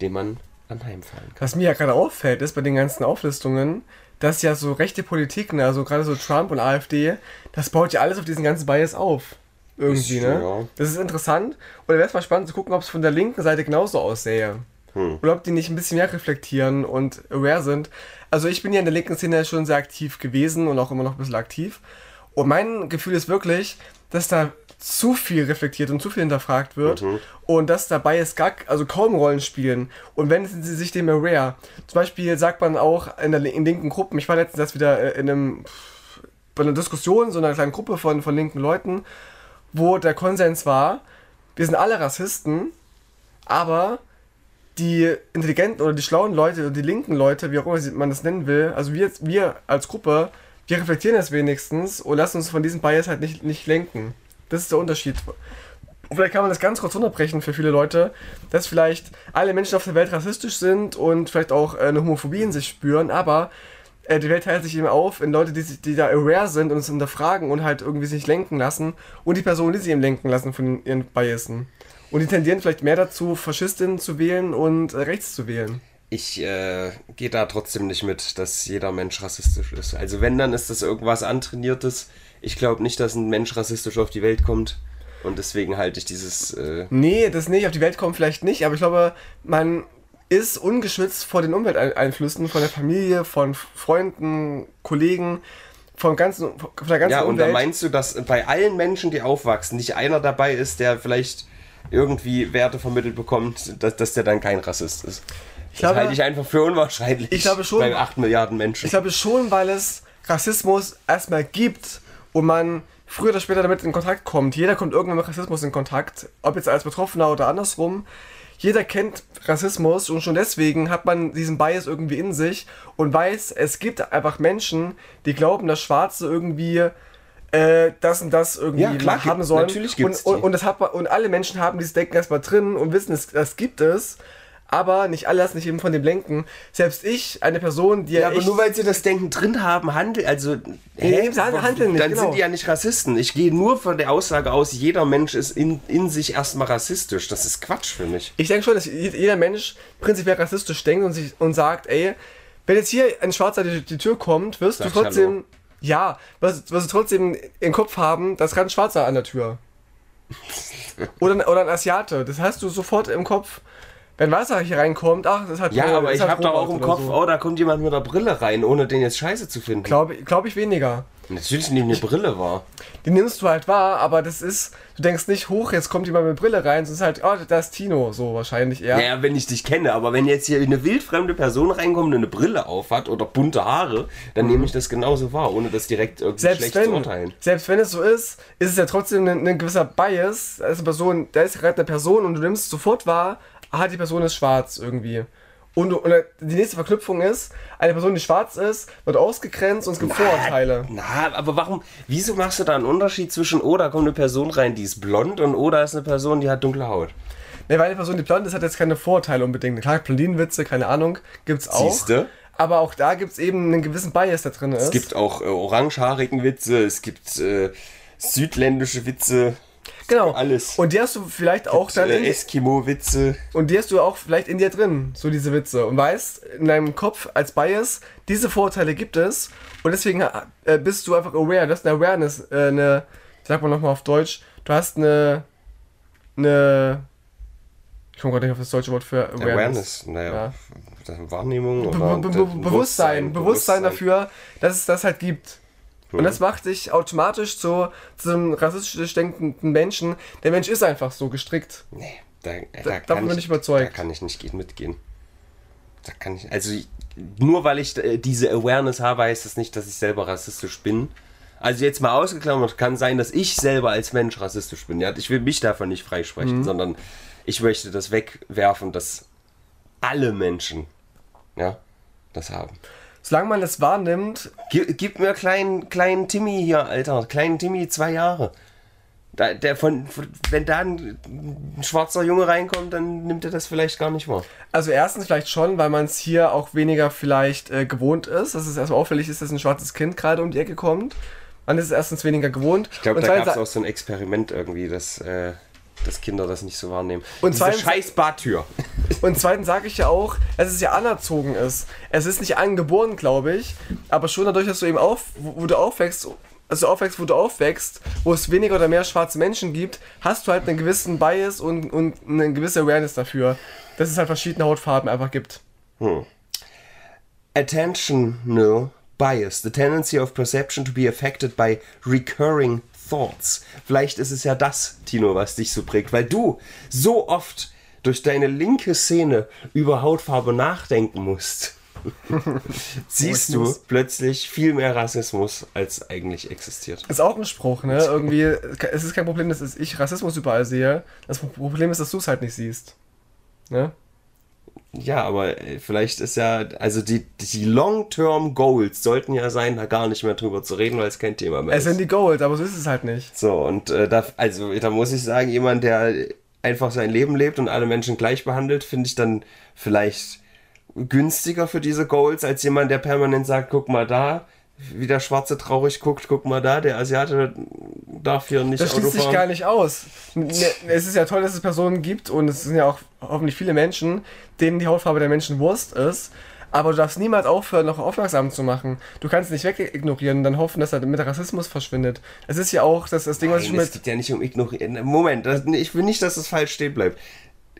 den man anheimfallen kann. Was mir ja gerade auffällt, ist bei den ganzen Auflistungen, dass ja so rechte Politiken, also gerade so Trump und AfD, das baut ja alles auf diesen ganzen Bias auf. Irgendwie, ist, ne? Ja. Das ist interessant. Oder wäre es mal spannend zu gucken, ob es von der linken Seite genauso aussähe. Hm. Oder ob die nicht ein bisschen mehr reflektieren und aware sind. Also ich bin ja in der linken Szene schon sehr aktiv gewesen und auch immer noch ein bisschen aktiv. Und mein Gefühl ist wirklich, dass da zu viel reflektiert und zu viel hinterfragt wird mhm. und dass dabei es gar, also kaum Rollen spielen. Und wenn sie sich dem aware, zum Beispiel sagt man auch in, der, in linken Gruppen, ich war letztens das wieder äh, in einem, bei einer Diskussion, so einer kleinen Gruppe von, von linken Leuten wo der Konsens war, wir sind alle Rassisten, aber die intelligenten oder die schlauen Leute oder die linken Leute, wie auch immer man das nennen will, also wir, wir als Gruppe, wir reflektieren es wenigstens und lassen uns von diesem Bias halt nicht, nicht lenken. Das ist der Unterschied. Und vielleicht kann man das ganz kurz unterbrechen für viele Leute, dass vielleicht alle Menschen auf der Welt rassistisch sind und vielleicht auch eine Homophobie in sich spüren, aber äh, die Welt teilt sich eben auf in Leute, die, die da aware sind und es hinterfragen und halt irgendwie sich lenken lassen und die Personen, die sich eben lenken lassen von ihren Biasen. Und die tendieren vielleicht mehr dazu, Faschistinnen zu wählen und äh, rechts zu wählen. Ich äh, gehe da trotzdem nicht mit, dass jeder Mensch rassistisch ist. Also wenn, dann ist das irgendwas antrainiertes. Ich glaube nicht, dass ein Mensch rassistisch auf die Welt kommt. Und deswegen halte ich dieses... Äh nee, das nicht. Auf die Welt kommt vielleicht nicht. Aber ich glaube, man ist ungeschützt vor den Umwelteinflüssen von der Familie, von Freunden, Kollegen, vom ganzen, von der ganzen ja, Umwelt. Ja, und da meinst du, dass bei allen Menschen, die aufwachsen, nicht einer dabei ist, der vielleicht irgendwie Werte vermittelt bekommt, dass, dass der dann kein Rassist ist. Ich das halte ich einfach für unwahrscheinlich. Ich glaube schon. Bei 8 Milliarden Menschen. Ich glaube schon, weil es Rassismus erstmal gibt und man früher oder später damit in Kontakt kommt. Jeder kommt irgendwann mit Rassismus in Kontakt, ob jetzt als Betroffener oder andersrum jeder kennt Rassismus und schon deswegen hat man diesen Bias irgendwie in sich und weiß, es gibt einfach Menschen, die glauben, dass Schwarze irgendwie äh, das und das irgendwie ja, klar, haben sollen. Natürlich gibt's und, und, und, das hat, und alle Menschen haben dieses Denken erstmal drin und wissen, es, das gibt es aber nicht alle lassen sich eben von dem lenken. Selbst ich, eine Person, die ja. aber nur weil sie das Denken drin haben, handeln, also. Hä, nee, handeln nicht, dann genau. sind die ja nicht Rassisten. Ich gehe nur von der Aussage aus, jeder Mensch ist in, in sich erstmal rassistisch. Das ist Quatsch für mich. Ich denke schon, dass jeder Mensch prinzipiell rassistisch denkt und, sich, und sagt, ey, wenn jetzt hier ein Schwarzer die, die Tür kommt, wirst Sag du trotzdem. Hallo. Ja, wirst, wirst du trotzdem im Kopf haben, das ist gerade ein Schwarzer an der Tür. oder, oder ein Asiate. Das hast du sofort im Kopf wenn Wasser hier reinkommt, ach, das hat Ja, Pro, aber ich habe doch auch im Kopf, so. oh, da kommt jemand mit der Brille rein, ohne den jetzt scheiße zu finden. Glaube glaub ich weniger. Natürlich nehme eine Brille wahr. Die nimmst du halt wahr, aber das ist, du denkst nicht hoch, jetzt kommt jemand mit Brille rein, es ist halt, oh, das ist Tino, so wahrscheinlich eher. Ja, wenn ich dich kenne, aber wenn jetzt hier eine wildfremde Person reinkommt und eine Brille auf hat oder bunte Haare, dann mhm. nehme ich das genauso wahr, ohne das direkt irgendwie selbst schlecht wenn, zu urteilen. Selbst wenn es so ist, ist es ja trotzdem ein, ein gewisser Bias, da ist eine Person, da ist gerade eine Person und du nimmst sofort wahr, ah, die Person ist schwarz irgendwie. Und, und, die nächste Verknüpfung ist, eine Person, die schwarz ist, wird ausgegrenzt und es gibt na, Vorurteile. Na, aber warum, wieso machst du da einen Unterschied zwischen, oh, da kommt eine Person rein, die ist blond und oh, da ist eine Person, die hat dunkle Haut? Ne, weil eine Person, die blond ist, hat jetzt keine Vorteile unbedingt. Klar, Blondinenwitze, keine Ahnung, gibt's auch. Siehste? Aber auch da gibt's eben einen gewissen Bias, der drin ist. Es gibt auch äh, orangehaarigen Witze, es gibt äh, südländische Witze. Genau. Alles. Und die hast du vielleicht auch dann. Äh, Eskimo-Witze. Und die hast du auch vielleicht in dir drin, so diese Witze. Und weißt, in deinem Kopf als Bias, diese Vorteile gibt es. Und deswegen äh, bist du einfach aware. Du hast eine Awareness, äh, eine, sag mal nochmal auf Deutsch, du hast eine, eine, ich komme gerade nicht auf das deutsche Wort für Awareness. Awareness, naja, ja. Wahrnehmung oder Be Be Be Bewusstsein, Bewusstsein, Bewusstsein dafür, dass es das halt gibt. Und mhm. das macht dich automatisch zu, zu einem rassistisch denkenden Menschen. Der Mensch ist einfach so gestrickt. Nee, da, da, da davon bin ich überzeugt. Da kann ich nicht mitgehen. Da kann ich, also nur weil ich äh, diese Awareness habe, heißt das nicht, dass ich selber rassistisch bin. Also jetzt mal ausgeklammert, kann sein, dass ich selber als Mensch rassistisch bin. Ja? Ich will mich davon nicht freisprechen, mhm. sondern ich möchte das wegwerfen, dass alle Menschen ja, das haben. Solange man das wahrnimmt. Gib, gib mir kleinen, kleinen Timmy hier, Alter. Kleinen Timmy, zwei Jahre. Da, der von, wenn da ein, ein, schwarzer Junge reinkommt, dann nimmt er das vielleicht gar nicht wahr. Also erstens vielleicht schon, weil man es hier auch weniger vielleicht äh, gewohnt ist, dass es erstmal auffällig ist, dass ein schwarzes Kind gerade um die Ecke kommt. Man ist es erstens weniger gewohnt. Ich glaube, da gab es auch so ein Experiment irgendwie, dass, äh, dass Kinder das nicht so wahrnehmen. Und Diese scheiß Bartür. Und zweitens sage ich ja auch, dass es ja anerzogen ist. Es ist nicht angeboren, glaube ich, aber schon dadurch, dass du eben auf, wo, du aufwächst, also aufwächst, wo du aufwächst, wo es weniger oder mehr schwarze Menschen gibt, hast du halt einen gewissen Bias und, und eine gewisse Awareness dafür, dass es halt verschiedene Hautfarben einfach gibt. Hm. Attentional bias, the tendency of perception to be affected by recurring thoughts. Vielleicht ist es ja das, Tino, was dich so prägt, weil du so oft durch deine linke Szene über Hautfarbe nachdenken musst. siehst du plötzlich viel mehr Rassismus, als eigentlich existiert. Ist auch ein Spruch, ne? Irgendwie, es ist kein Problem, dass ich Rassismus überall sehe. Das Problem ist, dass du es halt nicht siehst. Ne? Ja, aber äh, vielleicht ist ja, also die, die Long-Term Goals sollten ja sein, da gar nicht mehr drüber zu reden, weil es kein Thema mehr ist. Es sind die Goals, aber so ist es halt nicht. So, und äh, da, also da muss ich sagen, jemand, der einfach sein Leben lebt und alle Menschen gleich behandelt, finde ich dann vielleicht günstiger für diese Goals als jemand, der permanent sagt, guck mal da, wie der Schwarze traurig guckt, guck mal da, der Asiate darf hier nicht Das schließt sich gar nicht aus. Ne, es ist ja toll, dass es Personen gibt und es sind ja auch hoffentlich viele Menschen, denen die Hautfarbe der Menschen Wurst ist. Aber du darfst niemals aufhören, noch aufmerksam zu machen. Du kannst nicht wegignorieren und dann hoffen, dass er mit Rassismus verschwindet. Es ist ja auch das, das Ding, Nein, was ich mit. Es geht ja nicht um ignorieren. Moment, das, ich will nicht, dass es falsch stehen bleibt.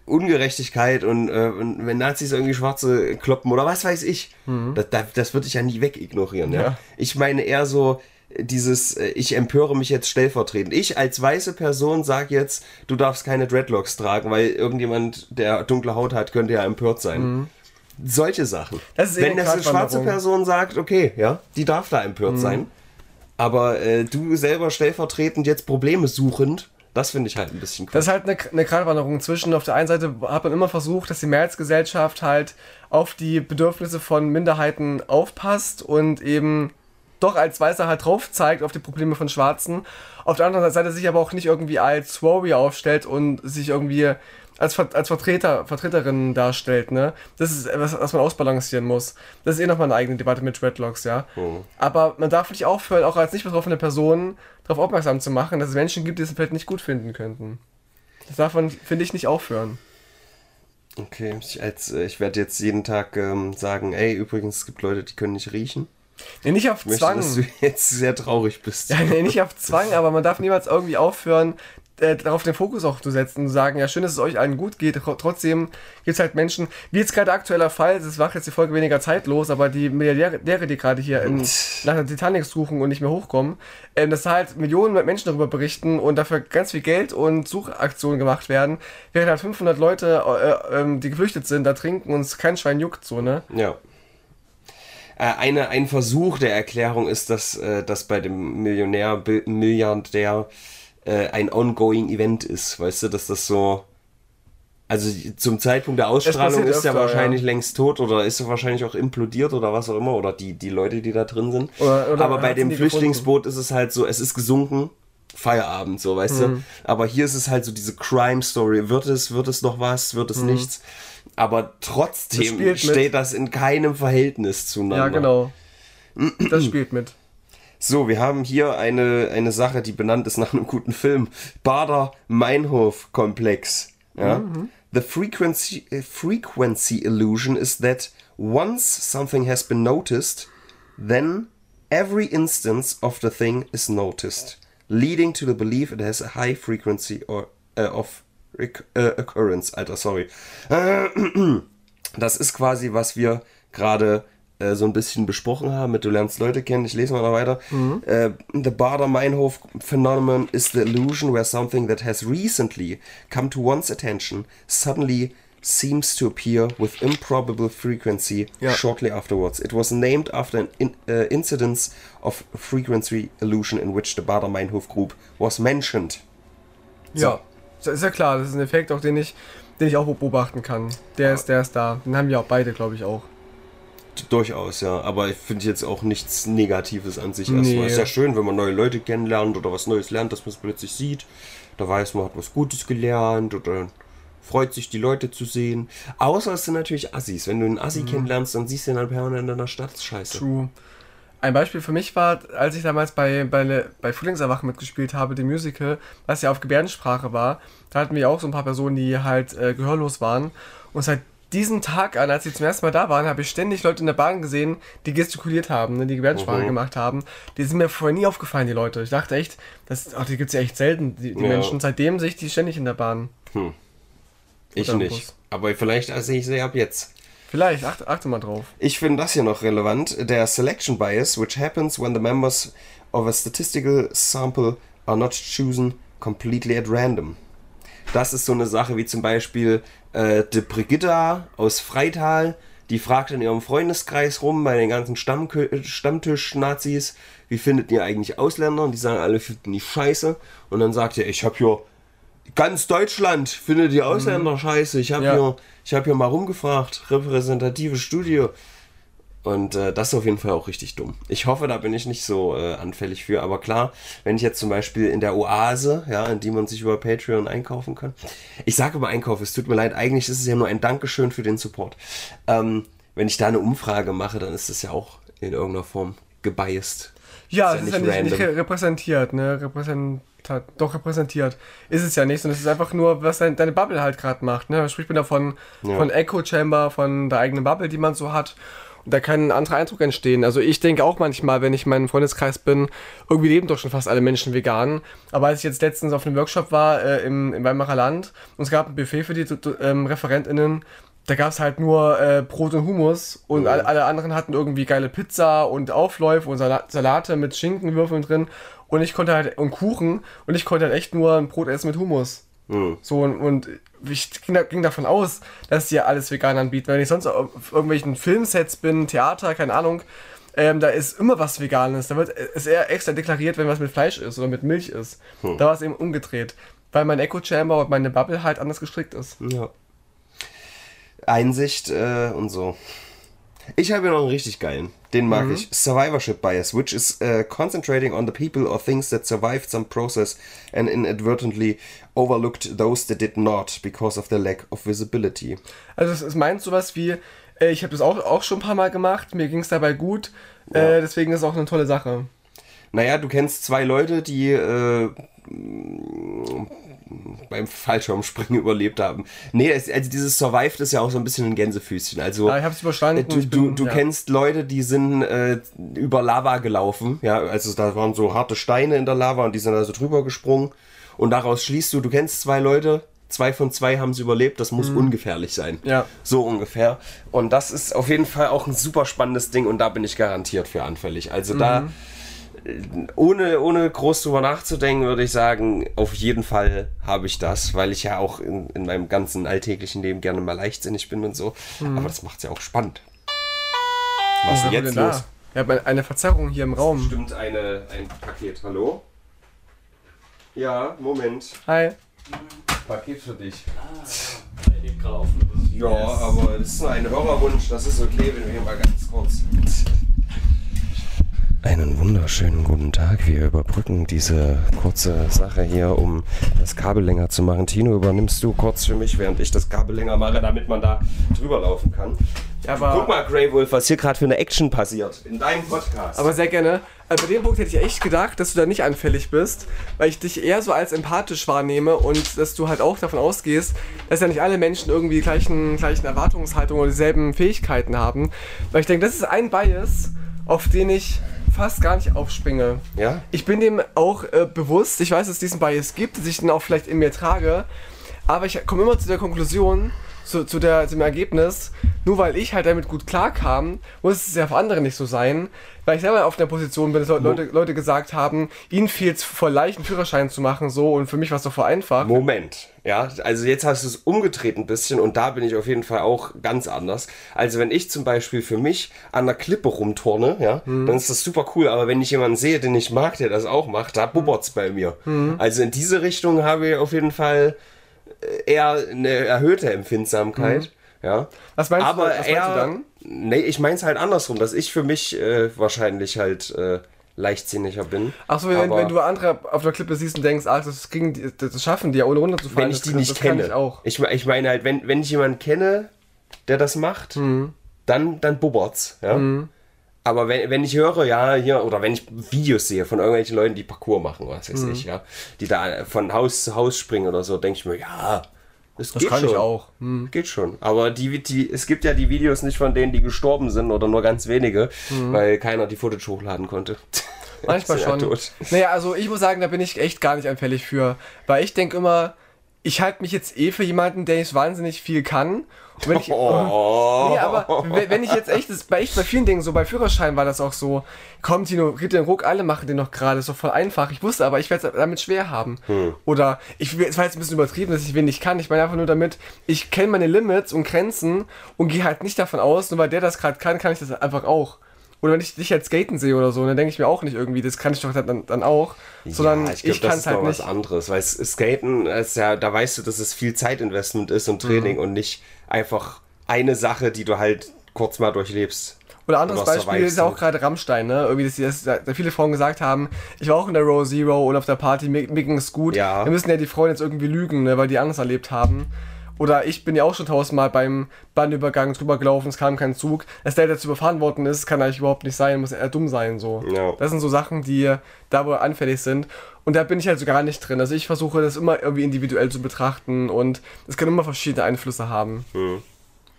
Ungerechtigkeit und, äh, wenn Nazis irgendwie Schwarze kloppen oder was weiß ich, mhm. das, das, das würde ich ja nie wegignorieren. Ja? ja? Ich meine eher so dieses, äh, ich empöre mich jetzt stellvertretend. Ich als weiße Person sage jetzt, du darfst keine Dreadlocks tragen, weil irgendjemand, der dunkle Haut hat, könnte ja empört sein. Mhm. Solche Sachen. Das wenn das eine schwarze Person sagt, okay, ja, die darf da empört mhm. sein. Aber äh, du selber stellvertretend jetzt Probleme suchend, das finde ich halt ein bisschen cool. Das ist halt eine, eine Gratwanderung zwischen, auf der einen Seite hat man immer versucht, dass die Mehrheitsgesellschaft halt auf die Bedürfnisse von Minderheiten aufpasst und eben doch als Weißer halt drauf zeigt auf die Probleme von Schwarzen. Auf der anderen Seite sich aber auch nicht irgendwie als Warrior aufstellt und sich irgendwie als, als Vertreter, Vertreterin darstellt, ne? Das ist etwas, was man ausbalancieren muss. Das ist eh nochmal eine eigene Debatte mit Dreadlocks, ja. Mhm. Aber man darf nicht aufhören, auch als nicht betroffene Person darauf aufmerksam zu machen, dass es Menschen gibt, die es vielleicht nicht gut finden könnten. Das darf man, finde ich, nicht aufhören. Okay, ich, als, äh, ich werde jetzt jeden Tag ähm, sagen, ey, übrigens, es gibt Leute, die können nicht riechen. Nee, nicht auf ich Zwang. Möchte, dass du jetzt sehr traurig bist. Ja, nee, nicht auf Zwang, aber man darf niemals irgendwie aufhören, äh, darauf den Fokus auch zu setzen und zu sagen, ja, schön, dass es euch allen gut geht. Trotzdem gibt es halt Menschen, wie jetzt gerade aktueller Fall, das macht jetzt die Folge weniger zeitlos, aber die Milliardäre, die gerade hier in, nach der Titanic suchen und nicht mehr hochkommen, äh, dass halt Millionen Menschen darüber berichten und dafür ganz viel Geld und Suchaktionen gemacht werden, während halt 500 Leute, äh, äh, die geflüchtet sind, da trinken und es kein Schwein juckt, so, ne? Ja. Äh, eine, ein Versuch der Erklärung ist, dass äh, das bei dem Millionär, Milliardär äh, ein ongoing Event ist. Weißt du, dass das so. Also zum Zeitpunkt der Ausstrahlung ist er wahrscheinlich ja. längst tot oder ist er wahrscheinlich auch implodiert oder was auch immer oder die, die Leute, die da drin sind. Oder, oder Aber bei dem Flüchtlingsboot gefunden. ist es halt so, es ist gesunken Feierabend, so, weißt Mhm. du? Aber hier ist es halt so diese Crime-Story. Wird es, wird es noch was, wird es nichts? Aber Das trotzdem mit. steht das in keinem Verhältnis zueinander. Ja, genau. Das spielt mit. So, wir haben hier eine, eine Sache, die benannt ist nach einem guten Film. Bader-Meinhof-Komplex. Ja? The frequency, uh, frequency illusion is that once something has been noticed, then every instance of the thing is noticed, leading to the belief it has a high frequency or, uh, of uh, occurrence. Alter, sorry. Das ist quasi, was wir gerade äh, so ein bisschen besprochen haben mit Du lernst Leute kennen. Ich lese mal noch weiter. Äh, the Bader-Meinhof phenomenon is the illusion where something that has recently come to one's attention suddenly seems to appear with improbable frequency Ja. shortly afterwards. It was named after an in, uh, incidence of frequency illusion in which the Bader-Meinhof group was mentioned. Ja. Das ist ja klar, das ist ein Effekt, auch den ich, den ich auch beobachten kann. Der ist, der ist da. Den haben wir auch beide, glaube ich, auch. Durchaus, ja. Aber ich finde jetzt auch nichts Negatives an sich Nee. erstmal. Ist ja schön, wenn man neue Leute kennenlernt oder was Neues lernt, dass man es plötzlich sieht. Da weiß man, hat was Gutes gelernt oder freut sich, die Leute zu sehen. Außer es sind natürlich Assis. Wenn du einen Assi kennenlernst, dann siehst du ihn dann permanent in der Stadt. Scheiße. True. Ein Beispiel für mich war, als ich damals bei, bei, bei Frühlingserwachen mitgespielt habe, dem Musical, was ja auf Gebärdensprache war, da hatten wir auch so ein paar Personen, die halt äh, gehörlos waren. Und seit diesem Tag an, als sie zum ersten Mal da waren, habe ich ständig Leute in der Bahn gesehen, die gestikuliert haben, ne, die Gebärdensprache Mhm. gemacht haben. Die sind mir vorher nie aufgefallen, die Leute. Ich dachte echt, das, ach, die gibt es ja echt selten, die, die Ja. Menschen. Seitdem sehe ich die ständig in der Bahn. Ich nicht. Aber vielleicht sehe ich sie ab jetzt. Vielleicht, achte, achte mal drauf. Ich finde das hier noch relevant. Der Selection Bias, which happens when the members of a statistical sample are not chosen completely at random. Das ist so eine Sache wie zum Beispiel äh, die Brigitta aus Freital, die fragt in ihrem Freundeskreis rum bei den ganzen Stammtisch-Nazis, wie findet ihr eigentlich Ausländer? Und die sagen alle, finden die scheiße. Und dann sagt ihr, ich habe hier ganz Deutschland findet die Ausländer scheiße. Ich habe Ja. hier, ich habe hier mal rumgefragt, repräsentative Studie. Und äh, das ist auf jeden Fall auch richtig dumm. Ich hoffe, da bin ich nicht so äh, anfällig für. Aber klar, wenn ich jetzt zum Beispiel in der Oase, ja, in die man sich über Patreon einkaufen kann. Ich sage immer Einkauf, es tut mir leid, eigentlich ist es ja nur ein Dankeschön für den Support. Ähm, wenn ich da eine Umfrage mache, dann ist das ja auch in irgendeiner Form gebiased. Ja, Ist es ja ist ja nicht nicht, nicht random. repräsentiert, ne? Repräsentat, doch repräsentiert. Ist es ja nicht, sondern es ist einfach nur, was dein, deine Bubble halt gerade macht, ne? Sprich, ich bin da von, Ja. von Echo Chamber, von der eigenen Bubble, die man so hat. Und da kann ein anderer Eindruck entstehen. Also ich denke auch manchmal, wenn ich in meinem Freundeskreis bin, irgendwie leben doch schon fast alle Menschen vegan. Aber als ich jetzt letztens auf einem Workshop war äh, im, im Weimarer Land und es gab ein Buffet für die ähm, ReferentInnen, da gab es halt nur äh, Brot und Hummus und alle, alle anderen hatten irgendwie geile Pizza und Aufläufe und Sala Salate mit Schinkenwürfeln drin und ich konnte halt und Kuchen und ich konnte halt echt nur ein Brot essen mit Hummus. Hm. So und, und ich ging, da, ging davon aus, dass sie ja alles vegan anbieten. Wenn ich sonst auf irgendwelchen Filmsets bin, Theater, keine Ahnung, ähm, da ist immer was Veganes. Da wird ist eher extra deklariert, wenn was mit Fleisch ist oder mit Milch ist. Hm. Da war es eben umgedreht. Weil mein Echo Chamber und meine Bubble halt anders gestrickt ist. Ja. Einsicht äh, und so. Ich habe hier noch einen richtig geilen. Den mag ich. Survivorship Bias, which is uh, concentrating on the people or things that survived some process and inadvertently overlooked those that did not because of their lack of visibility. Also es, es meint sowas wie, äh, ich habe das auch, auch schon ein paar Mal gemacht, mir ging es dabei gut, Ja. äh, deswegen ist es auch eine tolle Sache. Naja, du kennst zwei Leute, die äh, beim Fallschirmspringen überlebt haben. Nee, also dieses Survived ist ja auch so ein bisschen ein Gänsefüßchen. Also Ja, ich habe es überstanden. Du, du, du ja. kennst Leute, die sind äh, über Lava gelaufen, ja, also da waren so harte Steine in der Lava und die sind also drüber gesprungen und daraus schließt du, du kennst zwei Leute, zwei von zwei haben es überlebt, das muss ungefährlich sein. Mhm. Ja. So ungefähr. Und das ist auf jeden Fall auch ein super spannendes Ding und da bin ich garantiert für anfällig. Also da, Mhm. äh, ohne, ohne groß drüber nachzudenken, würde ich sagen, auf jeden Fall habe ich das, weil ich ja auch in, in meinem ganzen alltäglichen Leben gerne mal leichtsinnig bin und so. Aber das macht es ja auch spannend. Was ist denn jetzt los? da? Ich habe eine Verzerrung hier im Raum. Stimmt eine, ein Paket. Hallo? Ja, Moment. Hi. Paket für dich. Ich nehme gerade auf. Ja, aber das ist nur ein Hörerwunsch. Das ist okay, wenn wir hier mal ganz kurz. Ein Einen wunderschönen guten Tag. Wir überbrücken diese kurze Sache hier, um das Kabel länger zu machen. Tino, übernimmst du kurz für mich, während ich das Kabel länger mache, damit man da drüber laufen kann. Aber, Guck mal, Grey Wolf, was hier gerade für eine Action passiert in deinem Podcast. aber sehr gerne. Äh, bei dem Punkt hätte ich echt gedacht, dass du da nicht anfällig bist, weil ich dich eher so als empathisch wahrnehme und dass du halt auch davon ausgehst, dass ja nicht alle Menschen irgendwie die gleichen, gleichen Erwartungshaltungen oder dieselben Fähigkeiten haben. Weil ich denke, das ist ein Bias, auf den ich fast gar nicht aufspringe. ja? Ich bin dem auch äh, bewusst, ich weiß, dass es diesen Bias gibt, dass ich den auch vielleicht in mir trage, aber ich komme immer zu der Konklusion, zu, zu, der, zu dem Ergebnis, nur weil ich halt damit gut klarkam, muss es ja für andere nicht so sein, weil ich selber auf der Position bin, dass Leute, Leute gesagt haben, ihnen fehlt es voll leicht, einen Führerschein zu machen, so, und für mich war es doch voll einfach. Moment, ja, also jetzt hast du es umgedreht ein bisschen und da bin ich auf jeden Fall auch ganz anders. Also wenn ich zum Beispiel für mich an der Klippe rumturne, ja, dann ist das super cool, aber wenn ich jemanden sehe, den ich mag, der das auch macht, da bubbert's bei mir. Also in diese Richtung habe ich auf jeden Fall eher eine erhöhte Empfindsamkeit, ja. Was meinst aber du, was meinst eher, du dann? Nee, ich mein's halt andersrum, dass ich für mich äh, wahrscheinlich halt äh, leichtsinniger bin. Achso, wenn, wenn du andere auf der Klippe siehst und denkst, ach, das, kriegen die, das schaffen die ja ohne runterzufallen. wenn ich das, die das nicht kann kenne. Ich auch. Ich, ich meine halt, wenn, wenn ich jemanden kenne, der das macht, Mhm. dann, dann bubbert's. Ja? Aber wenn, wenn ich höre, ja, hier, oder wenn ich Videos sehe von irgendwelchen Leuten, die Parcours machen, was weiß Mhm. ich, ja, die da von Haus zu Haus springen oder so, denke ich mir, ja, das, geht kann schon. ich auch. Hm. Geht schon. Aber die, die, es gibt ja die Videos nicht von denen, die gestorben sind oder nur ganz wenige, weil keiner die Footage hochladen konnte. Mhm. Manchmal ja schon. tot. Naja, also ich muss sagen, da bin ich echt gar nicht anfällig für. Weil ich denke immer, ich halte mich jetzt eh für jemanden, der nicht wahnsinnig viel kann. Und wenn ich, Oh. Nee, aber wenn ich jetzt echt, das bei echt bei vielen Dingen so, bei Führerschein war das auch so, komm Tino, dir den Ruck, alle machen den noch gerade, ist doch voll einfach. Ich wusste aber, ich werde es damit schwer haben. Oder, ich es war jetzt ein bisschen übertrieben, dass ich wenig kann. Ich meine einfach nur damit, ich kenne meine Limits und Grenzen und gehe halt nicht davon aus, nur weil der das gerade kann, kann ich das einfach auch. Oder wenn ich dich halt skaten sehe oder so, dann denke ich mir auch nicht irgendwie, das kann ich doch dann, dann auch. Sondern Ja, ich, glaub, das kann ist es halt noch nicht. was anderes, weil Skaten ist ja, da weißt du, dass es viel Zeitinvestment ist und Training Mhm. und nicht einfach eine Sache, die du halt kurz mal durchlebst. Oder anderes Beispiel ist ja auch gerade Rammstein, ne? Irgendwie, dass, dass, dass viele Frauen gesagt haben, ich war auch in der Row Zero und auf der Party, mir, mir ging es gut. Ja. Wir müssen ja die Frauen jetzt irgendwie lügen, ne? Weil die anders erlebt haben. Oder ich bin ja auch schon tausendmal beim Bahnübergang drüber gelaufen, es kam kein Zug. Dass der jetzt überfahren worden ist, kann eigentlich überhaupt nicht sein, muss eher dumm sein, so. Ja. Das sind so Sachen, die da wohl anfällig sind. Und da bin ich halt so gar nicht drin. Also ich versuche das immer irgendwie individuell zu betrachten und es kann immer verschiedene Einflüsse haben.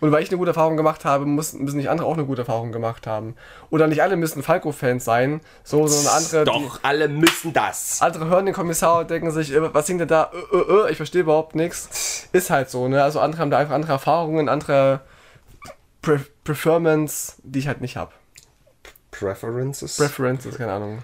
Und weil ich eine gute Erfahrung gemacht habe, müssen, müssen nicht andere auch eine gute Erfahrung gemacht haben. Oder nicht alle müssen Falco-Fans sein, so, sondern andere, die, Doch, alle müssen das. andere hören den Kommissar und denken sich, äh, was singt der da? Äh, äh, äh, ich verstehe überhaupt nichts. Ist halt so, ne? Also andere haben da einfach andere Erfahrungen, andere Pre Preferments, die ich halt nicht habe. Preferences? Preferences, keine Ahnung.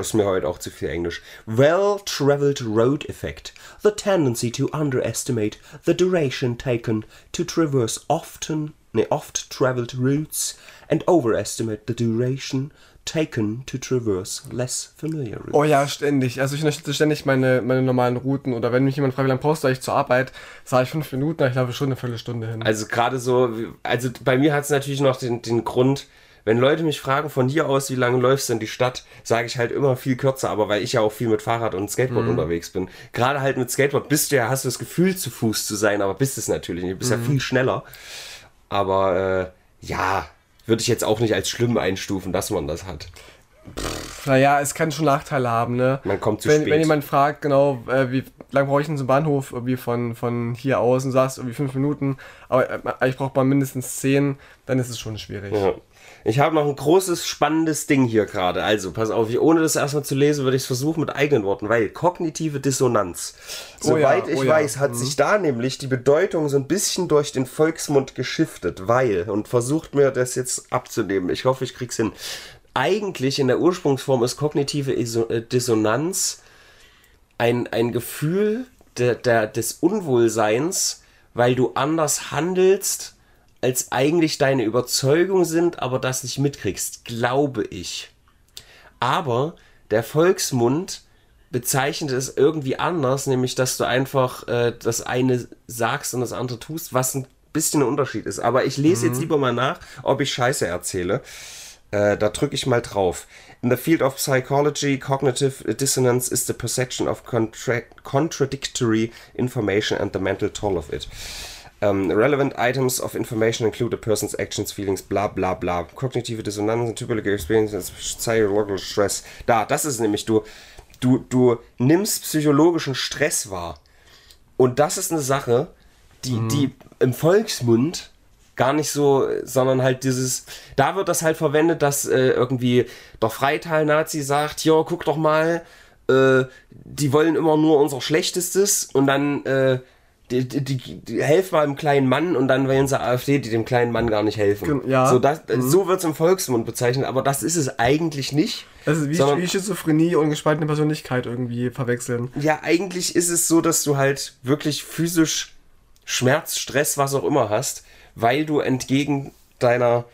Ist mir heute auch zu viel Englisch. Well-traveled road effect. The tendency to underestimate the duration taken to traverse often, nee, oft-traveled routes and overestimate the duration taken to traverse less familiar routes. Oh ja, ständig. Also ich unterstütze ständig meine, meine normalen Routen. Oder wenn mich jemand fragt, wie lange brauchst du eigentlich zur Arbeit, sage ich fünf Minuten, ich laufe schon eine Viertelstunde hin. Also gerade so, also bei mir hat es natürlich noch den, den Grund, wenn Leute mich fragen, von hier aus, wie lange läufst du in die Stadt, sage ich halt immer viel kürzer, aber weil ich ja auch viel mit Fahrrad und Skateboard unterwegs bin. Gerade halt mit Skateboard bist du ja, hast du das Gefühl, zu Fuß zu sein, aber bist es natürlich nicht. Du bist ja viel schneller. Aber äh, ja, würde ich jetzt auch nicht als schlimm einstufen, dass man das hat. Naja, es kann schon Nachteile haben, ne? Man kommt zu wenn, spät. Wenn jemand fragt, genau, äh, wie lange brauche ich denn zum Bahnhof, irgendwie von, von hier aus und sagst irgendwie fünf Minuten, aber äh, ich brauche mal mindestens zehn, dann ist es schon schwierig. Ja. Ich habe noch ein großes, spannendes Ding hier gerade. Also, pass auf, ich- ohne das erstmal zu lesen, würde ich es versuchen mit eigenen Worten, weil kognitive Dissonanz. Oh ja, Soweit ich oh ja. weiß, hat sich da nämlich die Bedeutung so ein bisschen durch den Volksmund geschiftet, weil, und versucht mir das jetzt abzunehmen, ich hoffe, ich krieg's hin. Eigentlich in der Ursprungsform ist kognitive äh, Dissonanz ein, ein Gefühl der, der, des Unwohlseins, weil du anders handelst, als eigentlich deine Überzeugungen sind, aber das nicht mitkriegst, glaube ich. Aber der Volksmund bezeichnet es irgendwie anders, nämlich dass du einfach äh, das eine sagst und das andere tust, was ein bisschen ein Unterschied ist. Aber ich lese jetzt lieber mal nach, ob ich Scheiße erzähle. Äh, da drücke ich mal drauf. In the field of psychology, cognitive dissonance is the perception of contra contradictory information and the mental toll of it. Um, relevant items of information include a person's actions, feelings, bla bla bla. Cognitive dissonance and typical experiences, psychological stress. Da, das ist nämlich du. Du, du nimmst psychologischen Stress wahr. Und das ist eine Sache, die, die im Volksmund gar nicht so, sondern halt dieses, da wird das halt verwendet, dass äh, irgendwie der Freital-Nazi sagt, ja, guck doch mal, äh, die wollen immer nur unser Schlechtestes und dann äh, die, die, die, helfen mal dem kleinen Mann und dann wählen sie AfD, die dem kleinen Mann gar nicht helfen. Ja. So, das, so wird es im Volksmund bezeichnet, aber das ist es eigentlich nicht. Das ist wie, Sondern- wie Schizophrenie und gespaltene Persönlichkeit irgendwie verwechseln. Ja, eigentlich ist es so, dass du halt wirklich physisch Schmerz, Stress, was auch immer hast, weil du entgegen deiner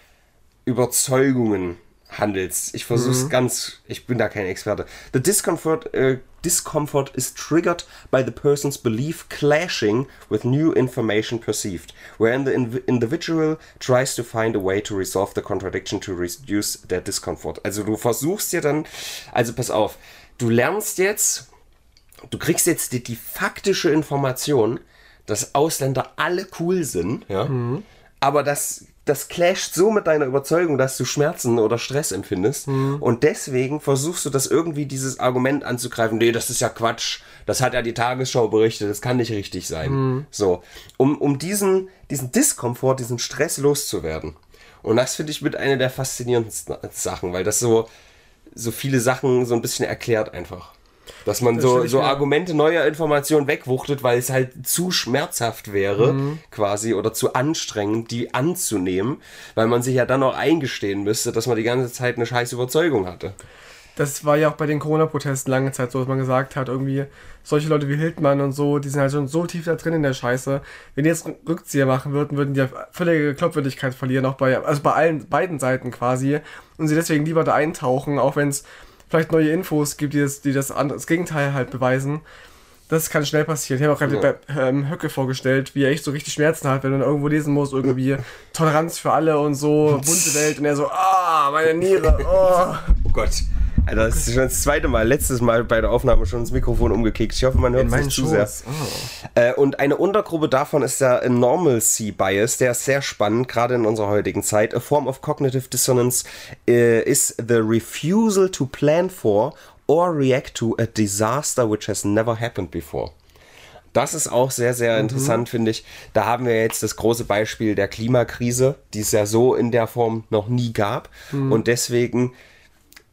Überzeugungen handelst. Ich versuch's ganz, ich bin da kein Experte. The discomfort, äh, discomfort is triggered by the person's belief clashing with new information perceived, wherein the inv- individual tries to find a way to resolve the contradiction to reduce their discomfort. Also du versuchst dir dann, also pass auf, du lernst jetzt, du kriegst jetzt die, die faktische Information, dass Ausländer alle cool sind, ja, aber das, das clasht so mit deiner Überzeugung, dass du Schmerzen oder Stress empfindest und deswegen versuchst du das irgendwie dieses Argument anzugreifen, nee, das ist ja Quatsch, das hat ja die Tagesschau berichtet, das kann nicht richtig sein. So, um, um diesen, diesen Diskomfort, diesen Stress loszuwerden. Und das finde ich mit einer der faszinierendsten Sachen, weil das so, so viele Sachen so ein bisschen erklärt einfach. Dass man so, ich so mir- Argumente neuer Informationen wegwuchtet, weil es halt zu schmerzhaft wäre, Mhm. quasi, oder zu anstrengend, die anzunehmen, weil man sich ja dann auch eingestehen müsste, dass man die ganze Zeit eine scheiß Überzeugung hatte. Das war ja auch bei den Corona-Protesten lange Zeit so, dass man gesagt hat, irgendwie, solche Leute wie Hildmann und so, die sind halt schon so tief da drin in der Scheiße. Wenn die jetzt Rück- Rückzieher machen würden, würden die ja völlige Glaubwürdigkeit verlieren, auch bei, also bei allen, beiden Seiten quasi. Und sie deswegen lieber da eintauchen, auch wenn es vielleicht neue Infos gibt, die das, die das, andere, das Gegenteil halt beweisen. Das kann schnell passieren. Ich habe auch gerade Ja. bei ähm, Höcke vorgestellt, wie er echt so richtig Schmerzen hat, wenn er irgendwo lesen muss, irgendwie Toleranz für alle und so, bunte Welt. Und er so, ah, meine Niere, oh. Oh Gott. Alter, das ist schon das zweite Mal, letztes Mal bei der Aufnahme schon das Mikrofon umgekickt. Ich hoffe, man hört es nicht zu sehr. Oh. Äh, und eine Untergruppe davon ist der Normalcy Bias, der ist sehr spannend, gerade in unserer heutigen Zeit. A form of cognitive dissonance äh, is the refusal to plan for or react to a disaster which has never happened before. Das ist auch sehr, sehr interessant, finde ich. Da haben wir jetzt das große Beispiel der Klimakrise, die es ja so in der Form noch nie gab. Und deswegen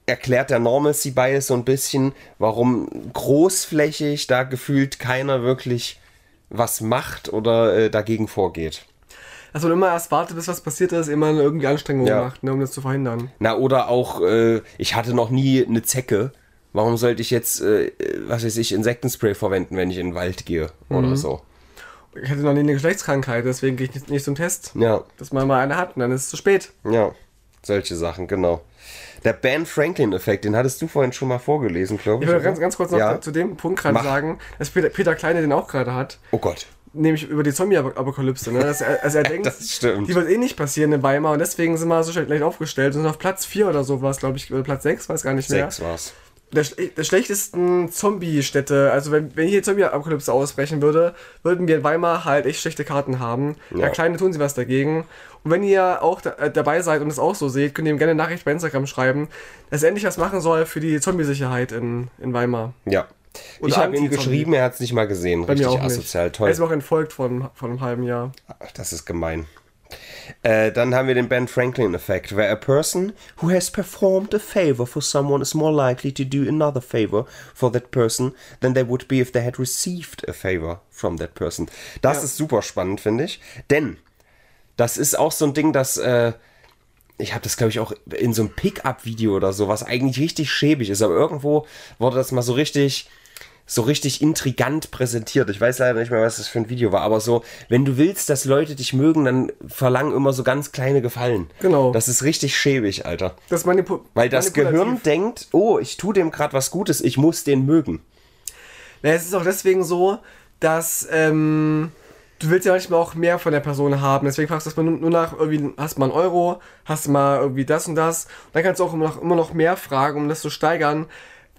erklärt der Normalcy Bias so ein bisschen, warum großflächig da gefühlt keiner wirklich was macht oder äh, dagegen vorgeht. Dass man immer erst wartet, bis was passiert ist, immer irgendwie Anstrengungen Ja. macht, ne, um das zu verhindern. Na, oder auch, äh, ich hatte noch nie eine Zecke. Warum sollte ich jetzt, äh, was weiß ich, Insektenspray verwenden, wenn ich in den Wald gehe oder so? Ich hatte noch nie eine Geschlechtskrankheit, deswegen gehe ich nicht, nicht zum Test. Ja, Dass man mal eine hat und dann ist es zu spät. ja, solche Sachen, genau. Der Ben Franklin-Effekt, den hattest du vorhin schon mal vorgelesen, glaube Ich ich. will oder? ganz, ganz kurz noch Ja. zu dem Punkt gerade sagen, dass Peter, Peter Kleine den auch gerade hat. Oh Gott. Nämlich über die Zombie-Apokalypse. Ne? Dass er, also er denkt, Das stimmt. die wird eh nicht passieren in Weimar und deswegen sind wir so schlecht aufgestellt und sind auf Platz 4 oder sowas, glaube ich, oder Platz 6, weiß gar nicht mehr. Sechs war's. der, der schlechtesten Zombie-Städte. Also wenn, wenn hier Zombie-Apokalypse ausbrechen würde, würden wir in Weimar halt echt schlechte Karten haben. Ja, Ja. Kleine tun sie was dagegen. Und wenn ihr auch da, äh, dabei seid und es auch so seht, könnt ihr ihm gerne eine Nachricht bei Instagram schreiben, dass er endlich was machen soll für die Zombie-Sicherheit in, in Weimar. Ja. Oder ich habe ihm geschrieben, er hat es nicht mal gesehen. Bei mir Richtig auch nicht. asozial, Er toll. ist mir auch entfolgt von, von einem halben Jahr. Ach, das ist gemein. Äh, dann haben wir den Ben Franklin-Effekt, where a person who has performed a favor for someone is more likely to do another favor for that person than they would be if they had received a favor from that person. Das Ja. ist super spannend, finde ich. Denn das ist auch so ein Ding, das äh, ich habe das glaube ich auch in so einem Pickup-Video oder so, was eigentlich richtig schäbig ist, aber irgendwo wurde das mal so richtig so richtig intrigant präsentiert. Ich weiß leider nicht mehr, was das für ein Video war, aber so, wenn du willst, dass Leute dich mögen, dann verlangen immer so ganz kleine Gefallen. Genau. Das ist richtig schäbig, Alter. Das manipu Weil das. Gehirn denkt, oh, ich tue dem gerade was Gutes, ich muss den mögen. Na, es ist auch deswegen so, dass ähm, du willst ja manchmal auch mehr von der Person haben. Deswegen fragst du erstmal nur nach, irgendwie, hast du mal einen Euro, hast du mal irgendwie das und das. Und dann kannst du auch immer noch, immer noch mehr fragen, um das zu steigern.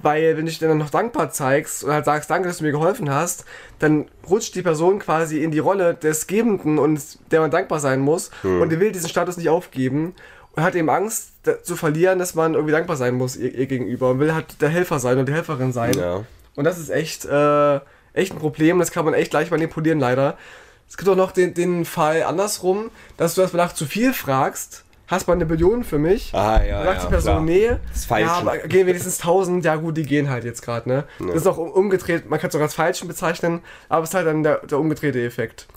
Weil wenn du dich dann noch dankbar zeigst und halt sagst, danke, dass du mir geholfen hast, dann rutscht die Person quasi in die Rolle des Gebenden und der man dankbar sein muss. Und die will diesen Status nicht aufgeben und hat eben Angst da, zu verlieren, dass man irgendwie dankbar sein muss ihr, ihr gegenüber und will halt der Helfer sein und die Helferin sein. Ja. Und das ist echt, äh, echt ein Problem. Das kann man echt leicht manipulieren, leider. Es gibt auch noch den, den Fall andersrum, dass du das nach zu viel fragst. Hast mal eine Billion für mich? Ah, ja, Dann sagt ja, die Person, klar. nee. Das ist falsch. Ja, aber gehen wenigstens 1000. Ja, gut, die gehen halt jetzt gerade, ne? Das ist auch um- umgedreht. Man kann es auch als Falschen bezeichnen, aber es ist halt dann der, der umgedrehte Effekt.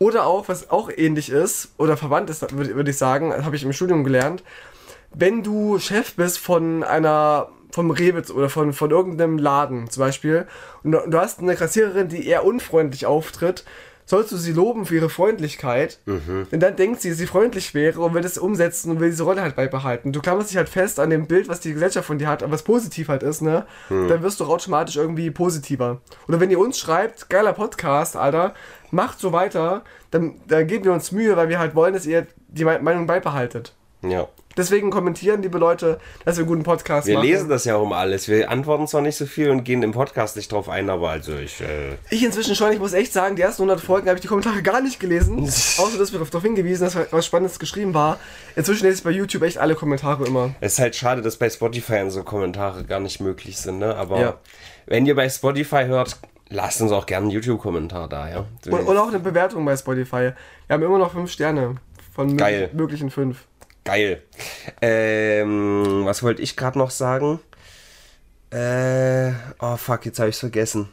Oder auch, was auch ähnlich ist oder verwandt ist, würde würd ich sagen, das habe ich im Studium gelernt, wenn du Chef bist von einer vom Rewe oder von, von irgendeinem Laden zum Beispiel und du hast eine Kassiererin, die eher unfreundlich auftritt, sollst du sie loben für ihre Freundlichkeit, denn dann denkt sie, dass sie freundlich wäre und will es umsetzen und will diese Rolle halt beibehalten. Du klammerst dich halt fest an dem Bild, was die Gesellschaft von dir hat, aber was positiv halt ist, ne? Dann wirst du automatisch irgendwie positiver. Oder wenn ihr uns schreibt, geiler Podcast, Alter, macht so weiter, dann, dann geben wir uns Mühe, weil wir halt wollen, dass ihr die Me- Meinung beibehaltet. Ja. Deswegen kommentieren, liebe Leute, dass wir einen guten Podcast Wir machen. lesen das ja um alles. Wir antworten zwar nicht so viel und gehen im Podcast nicht drauf ein, aber also ich. Äh, Ich inzwischen schon, ich muss echt sagen, die ersten 100 Folgen habe ich die Kommentare gar nicht gelesen. außer, dass wir darauf hingewiesen, dass was Spannendes geschrieben war. Inzwischen lese ich bei YouTube echt alle Kommentare immer. es ist halt schade, dass bei Spotify so Kommentare gar nicht möglich sind, ne? Aber Ja. wenn ihr bei Spotify hört, lasst uns auch gerne einen YouTube-Kommentar da, ja? Und, und auch eine Bewertung bei Spotify. Wir haben immer noch 5 Sterne von Geil. möglich- möglichen 5. Geil. Ähm, was wollte ich gerade noch sagen? Äh, oh fuck, jetzt habe ich vergessen.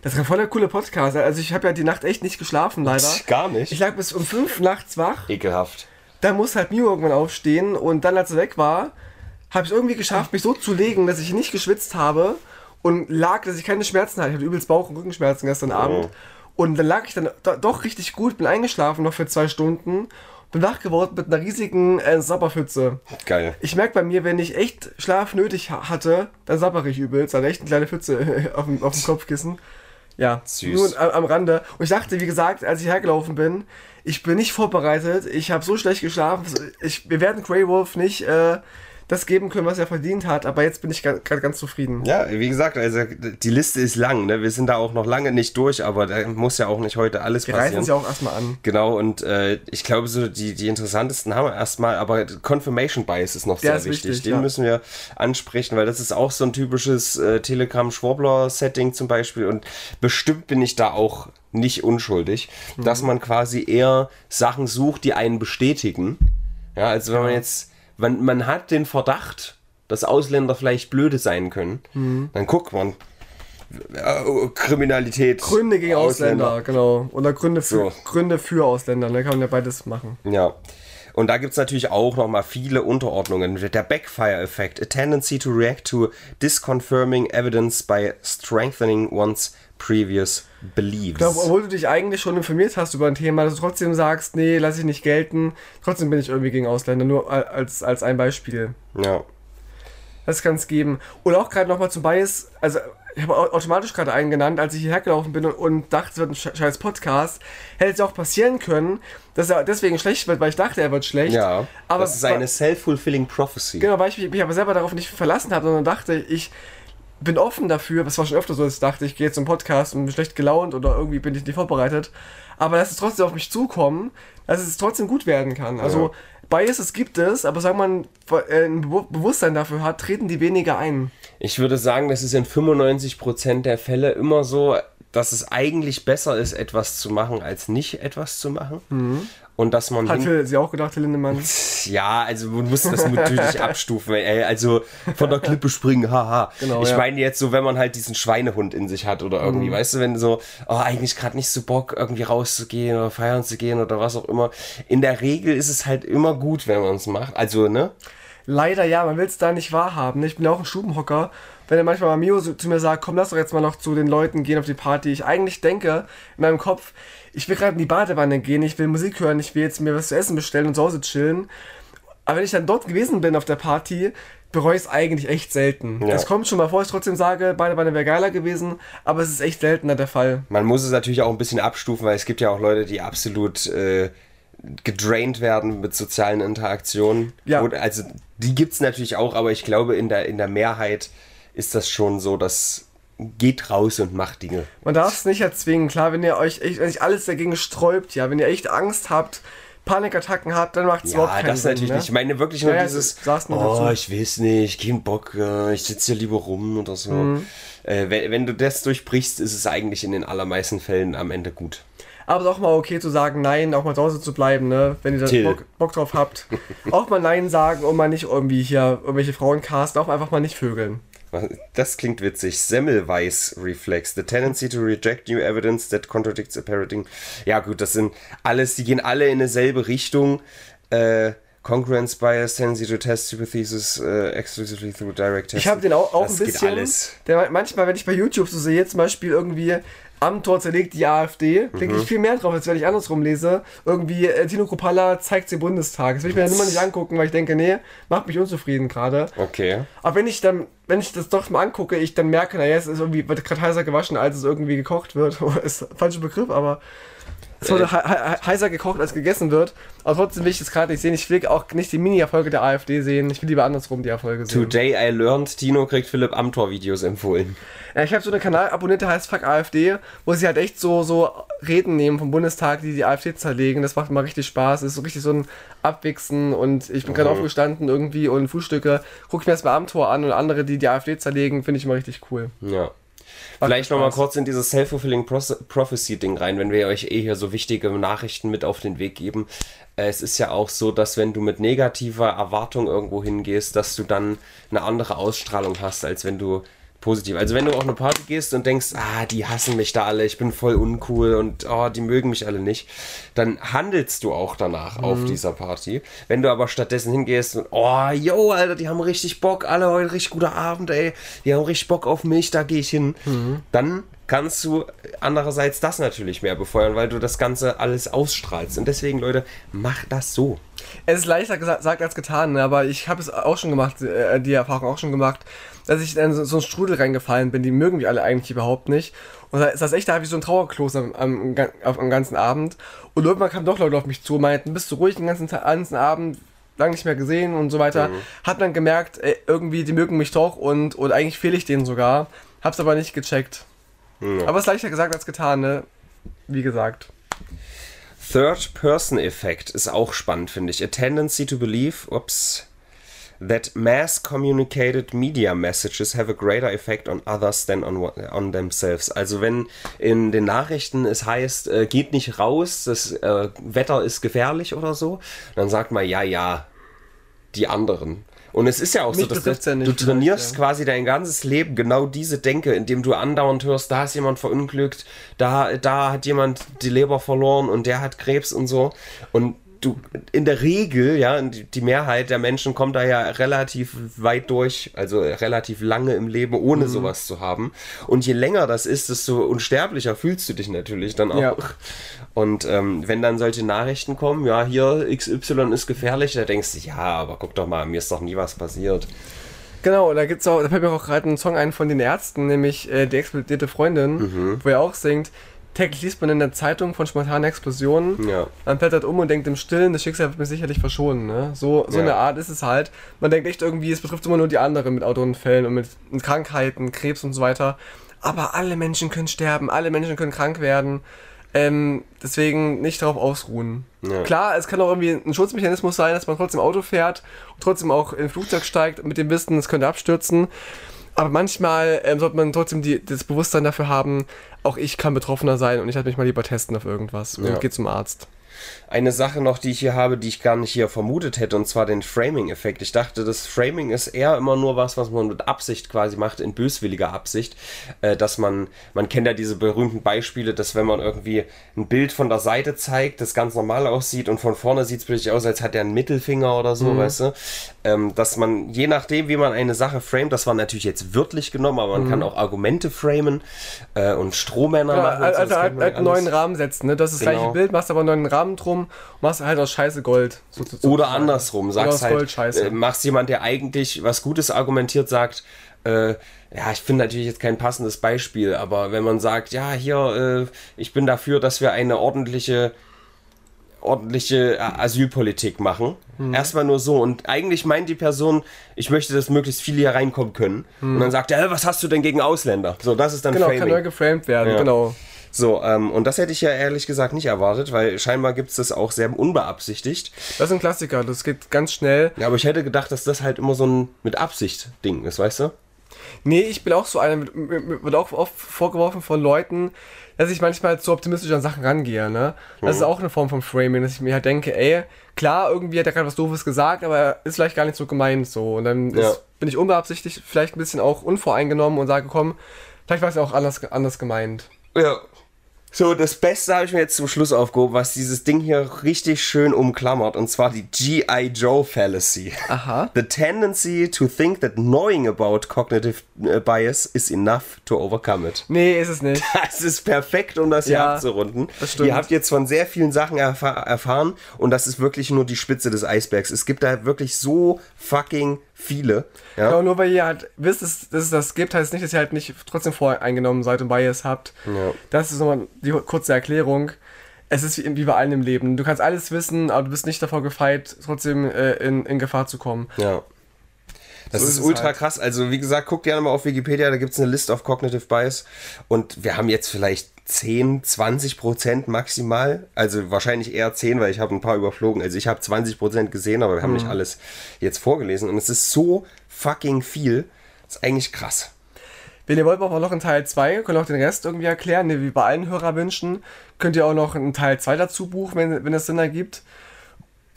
Das ist ein voller coole Podcast. Also ich habe ja die Nacht echt nicht geschlafen, leider. Gar nicht. Ich lag bis um 5 nachts wach. Ekelhaft. Da muss halt Mio irgendwann aufstehen und dann, als er weg war, habe ich irgendwie geschafft, mich so zu legen, dass ich nicht geschwitzt habe und lag, dass ich keine Schmerzen hatte. Ich hatte übelst Bauch- und Rückenschmerzen gestern Abend. Und dann lag ich dann do doch richtig gut, bin eingeschlafen noch für zwei Stunden, bin wach geworden mit einer riesigen äh, Sapperpfütze. Geil. Ich merke bei mir, wenn ich echt Schlaf nötig ha hatte, dann sapper ich übelst. Dann echt eine kleine Pfütze auf dem, auf dem Kopfkissen. Ja, Süß. nur am, am Rande. Und ich dachte, wie gesagt, als ich hergelaufen bin, ich bin nicht vorbereitet. Ich habe so schlecht geschlafen. Ich, wir werden Grey Wolf nicht äh, das geben können, was er verdient hat. Aber jetzt bin ich gerade ganz zufrieden. Ja, wie gesagt, also die Liste ist lang, ne? Wir sind da auch noch lange nicht durch, aber da muss ja auch nicht heute alles Wir reißen passieren. es ja auch erstmal an. Genau, und äh, ich glaube, so die, die interessantesten haben wir erstmal, aber Confirmation Bias ist noch Der sehr ist wichtig. wichtig, Den ja. müssen wir ansprechen, weil das ist auch so ein typisches äh, Telegram-Schwurbler-Setting zum Beispiel. Und bestimmt bin ich da auch nicht unschuldig, Mhm. dass man quasi eher Sachen sucht, die einen bestätigen. Ja, also wenn man jetzt, wenn man hat den Verdacht, dass Ausländer vielleicht blöde sein können, Mhm. dann guckt man. äh, Kriminalität. Gründe gegen Ausländer, genau. Oder Gründe für, So. Gründe für Ausländer. Da kann man ja beides machen. Ja. Und da gibt es natürlich auch nochmal viele Unterordnungen. Der Backfire-Effekt, a tendency to react to disconfirming evidence by strengthening one's previous beliefs. Ich glaube, obwohl du dich eigentlich schon informiert hast über ein Thema, dass du trotzdem sagst, nee, lass ich nicht gelten. Trotzdem bin ich irgendwie gegen Ausländer, nur als, als ein Beispiel. ja. Das kann es geben. Und auch gerade nochmal zum Bias, also ich habe au- automatisch gerade einen genannt, als ich hierher gelaufen bin und, und dachte, es wird ein sche- scheiß Podcast, hätte es auch passieren können, dass er deswegen schlecht wird, weil ich dachte, er wird schlecht. Ja, aber das ist eine self-fulfilling prophecy. Genau, weil ich mich, mich aber selber darauf nicht verlassen habe, sondern dachte, ich bin offen dafür. Das war schon öfter so, dass ich dachte, ich gehe jetzt zum Podcast und bin schlecht gelaunt oder irgendwie bin ich nicht vorbereitet. Aber lass es trotzdem auf mich zukommen, dass es trotzdem gut werden kann. Also Biases gibt es, aber sagen man äh, ein Be Bewusstsein dafür hat, treten die weniger ein. Ich würde sagen, das ist in 95% der Fälle immer so, dass es eigentlich besser ist, etwas zu machen, als nicht etwas zu machen. Und dass man Mhm. Hat hin- Phil sie auch gedacht, Herr Lindemann. Ja, also man muss das natürlich abstufen. Ey, also von der Klippe springen, haha. Genau, ich ja. meine jetzt so, wenn man halt diesen Schweinehund in sich hat oder irgendwie, Mhm. weißt du, wenn so, oh, eigentlich gerade nicht so Bock, irgendwie rauszugehen oder feiern zu gehen oder was auch immer. In der Regel ist es halt immer gut, wenn man es macht. Also, ne? Leider ja, man will es da nicht wahrhaben. Ich bin ja auch ein Stubenhocker. Wenn er manchmal mal Mio zu mir sagt, komm, lass doch jetzt mal noch zu den Leuten gehen auf die Party. Ich eigentlich denke in meinem Kopf, ich will gerade in die Badewanne gehen, ich will Musik hören, ich will jetzt mir was zu essen bestellen und zu Hause chillen. Aber wenn ich dann dort gewesen bin auf der Party, bereue ich es eigentlich echt selten. Ja. Es kommt schon mal vor, ich trotzdem sage, beide Beine wäre geiler gewesen, aber es ist echt seltener der Fall. Man muss es natürlich auch ein bisschen abstufen, weil es gibt ja auch Leute, die absolut äh, gedraint werden mit sozialen Interaktionen. Ja. Und also die gibt es natürlich auch, aber ich glaube, in der, in der Mehrheit ist das schon so, dass geht raus und macht Dinge. Man darf es nicht erzwingen, klar, wenn ihr euch echt, wenn sich alles dagegen sträubt, ja, wenn ihr echt Angst habt, Panikattacken habt, dann macht es überhaupt Ja, keinen das Sinn. natürlich ne? nicht. Ich meine wirklich nur Ja, dieses, oh, ich weiß nicht, kein Bock, äh, ich sitze hier lieber rum oder so. Mhm. Äh, wenn, wenn du das durchbrichst, ist es eigentlich in den allermeisten Fällen am Ende gut. Aber es ist auch mal okay zu sagen Nein, auch mal zu Hause zu bleiben, ne? Wenn ihr da. Bock, Bock drauf habt. auch mal Nein sagen und mal nicht irgendwie hier irgendwelche Frauen casten, auch einfach mal nicht vögeln. Das klingt witzig. Semmelweis-Reflex. The tendency to reject new evidence that contradicts a parenting. Ja, gut, das sind alles, die gehen alle in dieselbe Richtung. Äh, Congruence bias, tendency to test hypothesis uh, exclusively through direct testing. Ich habe den auch, auch das ein bisschen. alles. Der, manchmal, wenn ich bei YouTube so sehe, zum Beispiel irgendwie am Tor zerlegt die AfD, klicke Mhm. ich viel mehr drauf, als wenn ich andersrum lese. Irgendwie äh, Tino Kropalla zeigt den Bundestag. Das will ich mir dann immer nicht angucken, weil ich denke, nee, macht mich unzufrieden gerade. Okay. Aber wenn ich dann, wenn ich das doch mal angucke, ich dann merke, naja, es ist irgendwie, wird gerade heißer gewaschen, als es irgendwie gekocht wird. ist ein falscher Begriff, aber es wurde he he heißer gekocht, als gegessen wird. Aber trotzdem will ich das gerade nicht sehen. Ich will auch nicht die Mini-Erfolge der AfD sehen. Ich will lieber andersrum die Erfolge sehen. Today I learned, Tino kriegt Philipp Amthor-Videos empfohlen. Ja, ich habe so einen Kanal abonniert, der heißt Fuck AfD, wo sie halt echt so, so Reden nehmen vom Bundestag, die die AfD zerlegen. Das macht mal richtig Spaß. Das ist so richtig so ein Abwichsen und ich bin gerade aufgestanden irgendwie und frühstücke. Gucke ich mir das mal Abendtor an und andere, die die AfD zerlegen, finde ich immer richtig cool. Ja. Vielleicht mir noch mal Spaß. kurz in dieses Self-Fulfilling Prophecy-Ding rein, wenn wir euch eh hier so wichtige Nachrichten mit auf den Weg geben. Äh, Es ist ja auch so, dass wenn du mit negativer Erwartung irgendwo hingehst, dass du dann eine andere Ausstrahlung hast, als wenn du positiv. Also wenn du auf eine Party gehst und denkst, ah, die hassen mich da alle, ich bin voll uncool und oh, die mögen mich alle nicht, dann handelst du auch danach Mhm. auf dieser Party. Wenn du aber stattdessen hingehst und, oh, yo, Alter, die haben richtig Bock, alle heute richtig guter Abend, ey, die haben richtig Bock auf mich, da gehe ich hin, dann kannst du andererseits das natürlich mehr befeuern, weil du das Ganze alles ausstrahlst. Und deswegen, Leute, mach das so. Es ist leichter gesagt als getan, ne, aber ich habe es auch schon gemacht, äh, die Erfahrung auch schon gemacht, dass ich in so, so einen Strudel reingefallen bin. Die mögen mich alle eigentlich überhaupt nicht. Und da ist das echt, da habe ich so ein Trauerkloß am, am, am ganzen Abend. Und irgendwann kamen doch Leute auf mich zu und meinten, bist du ruhig den ganzen, ganzen Abend, lang nicht mehr gesehen und so weiter. Hab dann gemerkt, ey, irgendwie, die mögen mich doch und, und eigentlich fehle ich denen sogar. Hab's aber nicht gecheckt. Aber es ist leichter gesagt als getan, ne? Wie gesagt. Third-Person-Effekt ist auch spannend, finde ich. A tendency to believe, ups, that mass communicated media messages have a greater effect on others than on, on themselves. Also wenn in den Nachrichten es heißt, äh, geht nicht raus, das äh, Wetter ist gefährlich oder so, dann sagt man, ja, ja, die anderen. Und es ist ja auch Mich so, dass ja du trainierst vielleicht, quasi dein ganzes Leben genau diese Denke, indem du andauernd hörst, da ist jemand verunglückt, da, da hat jemand die Leber verloren und der hat Krebs und so. Und du, in der Regel, ja, die Mehrheit der Menschen kommt da ja relativ weit durch, also relativ lange im Leben, ohne sowas zu haben. Und je länger das ist, desto unsterblicher fühlst du dich natürlich dann auch. Ja. Und ähm, wenn dann solche Nachrichten kommen, ja, hier XY ist gefährlich, da denkst du, ja, aber guck doch mal, mir ist doch nie was passiert. Genau, da gibt's auch, da fällt mir auch gerade ein Song ein von den Ärzten, nämlich äh, Die explodierte Freundin, Mhm. wo er auch singt, täglich liest man in der Zeitung von spontanen Explosionen, Ja. man blättert um und denkt im Stillen, das Schicksal wird mir sicherlich verschonen, ne? So, so Ja. eine Art ist es halt. Man denkt echt irgendwie, es betrifft immer nur die anderen mit Autounfällen und mit, mit Krankheiten, Krebs und so weiter. Aber alle Menschen können sterben, alle Menschen können krank werden. Ähm, deswegen nicht darauf ausruhen. Ja. Klar, es kann auch irgendwie ein Schutzmechanismus sein, dass man trotzdem Auto fährt und trotzdem auch in ein Flugzeug steigt mit dem Wissen, es könnte abstürzen. Aber manchmal ähm, sollte man trotzdem die, das Bewusstsein dafür haben, auch ich kann Betroffener sein und ich lasse mich mal lieber testen auf irgendwas und Ja. gehe zum Arzt. Eine Sache noch, die ich hier habe, die ich gar nicht hier vermutet hätte, und zwar den Framing-Effekt. Ich dachte, das Framing ist eher immer nur was, was man mit Absicht quasi macht, in böswilliger Absicht. Äh, dass man, man kennt ja diese berühmten Beispiele, dass wenn man irgendwie ein Bild von der Seite zeigt, das ganz normal aussieht und von vorne sieht es plötzlich aus, als hat er einen Mittelfinger oder so, weißt du? Ähm, dass man, je nachdem, wie man eine Sache framet, das war natürlich jetzt wörtlich genommen, aber man kann auch Argumente framen äh, und Strohmänner Ja, machen. und so, also das halt, halt neuen Rahmen setzen, ne? Das ist das Genau. gleiche Bild, machst aber einen neuen Rahmen Drum und machst halt aus Scheiße Gold. So, so, Oder andersrum, Oder sagst aus halt, Gold Scheiße. äh, machst jemand, der eigentlich was Gutes argumentiert, sagt, äh, ja, ich finde natürlich jetzt kein passendes Beispiel, aber wenn man sagt, ja, hier, äh, ich bin dafür, dass wir eine ordentliche ordentliche äh, Asylpolitik machen. Mhm. Erstmal nur so. Und eigentlich meint die Person, ich möchte, dass möglichst viele hier reinkommen können. Und dann sagt er, "Hä, was hast du denn gegen Ausländer? So, das ist dann Mhm. genau, kann Framing. neu geframed werden, Ja. genau. So, ähm, und das hätte ich ja ehrlich gesagt nicht erwartet, weil scheinbar gibt es das auch sehr unbeabsichtigt. Das ist ein Klassiker, das geht ganz schnell. Ja, aber ich hätte gedacht, dass das halt immer so ein mit Absicht Ding ist, weißt du? Nee, ich bin auch so einer, mit- wird auch oft vorgeworfen von Leuten, dass ich manchmal zu optimistisch an Sachen rangehe, ne? Das ist auch eine Form von Framing, dass ich mir halt denke, ey, klar, irgendwie hat er gerade was Doofes gesagt, aber er ist vielleicht gar nicht so gemeint so. Und dann Ja. ist, bin ich unbeabsichtigt vielleicht ein bisschen auch unvoreingenommen und sage, komm, vielleicht war es ja auch anders, anders gemeint. Ja. So, das Beste habe ich mir jetzt zum Schluss aufgehoben, was dieses Ding hier richtig schön umklammert, und zwar die G.I. Joe Fallacy. Aha. The tendency to think that knowing about cognitive äh, bias is enough to overcome it. Nee, ist es nicht. Das ist perfekt, um das hier Ja, abzurunden. das stimmt. Ihr habt jetzt von sehr vielen Sachen erfa erfahren und das ist wirklich nur die Spitze des Eisbergs. Es gibt da wirklich so fucking viele. Ja? Aber nur weil ihr halt wisst, dass, dass es das gibt, heißt nicht, dass ihr halt nicht trotzdem voreingenommen seid und Bias habt. Ja. Das ist nochmal die kurze Erklärung. Es ist wie, wie bei allem im Leben. Du kannst alles wissen, aber du bist nicht davor gefeit, trotzdem äh, in, in Gefahr zu kommen. Ja. Das So ist, ist ultra halt. krass. Also, wie gesagt, guckt gerne mal auf Wikipedia, da gibt es eine List of Cognitive Bias. Und wir haben jetzt vielleicht 10, 20 Prozent maximal. Also wahrscheinlich eher 10, weil ich habe ein paar überflogen. Also ich habe 20 Prozent gesehen, aber wir haben Mhm. nicht alles jetzt vorgelesen. Und es ist so fucking viel. Das ist eigentlich krass. Wenn ihr wollt, machen wir noch einen Teil 2, könnt ihr auch den Rest irgendwie erklären, wie bei allen Hörerwünschen. Könnt ihr auch noch einen Teil 2 dazu buchen, wenn, wenn es Sinn ergibt.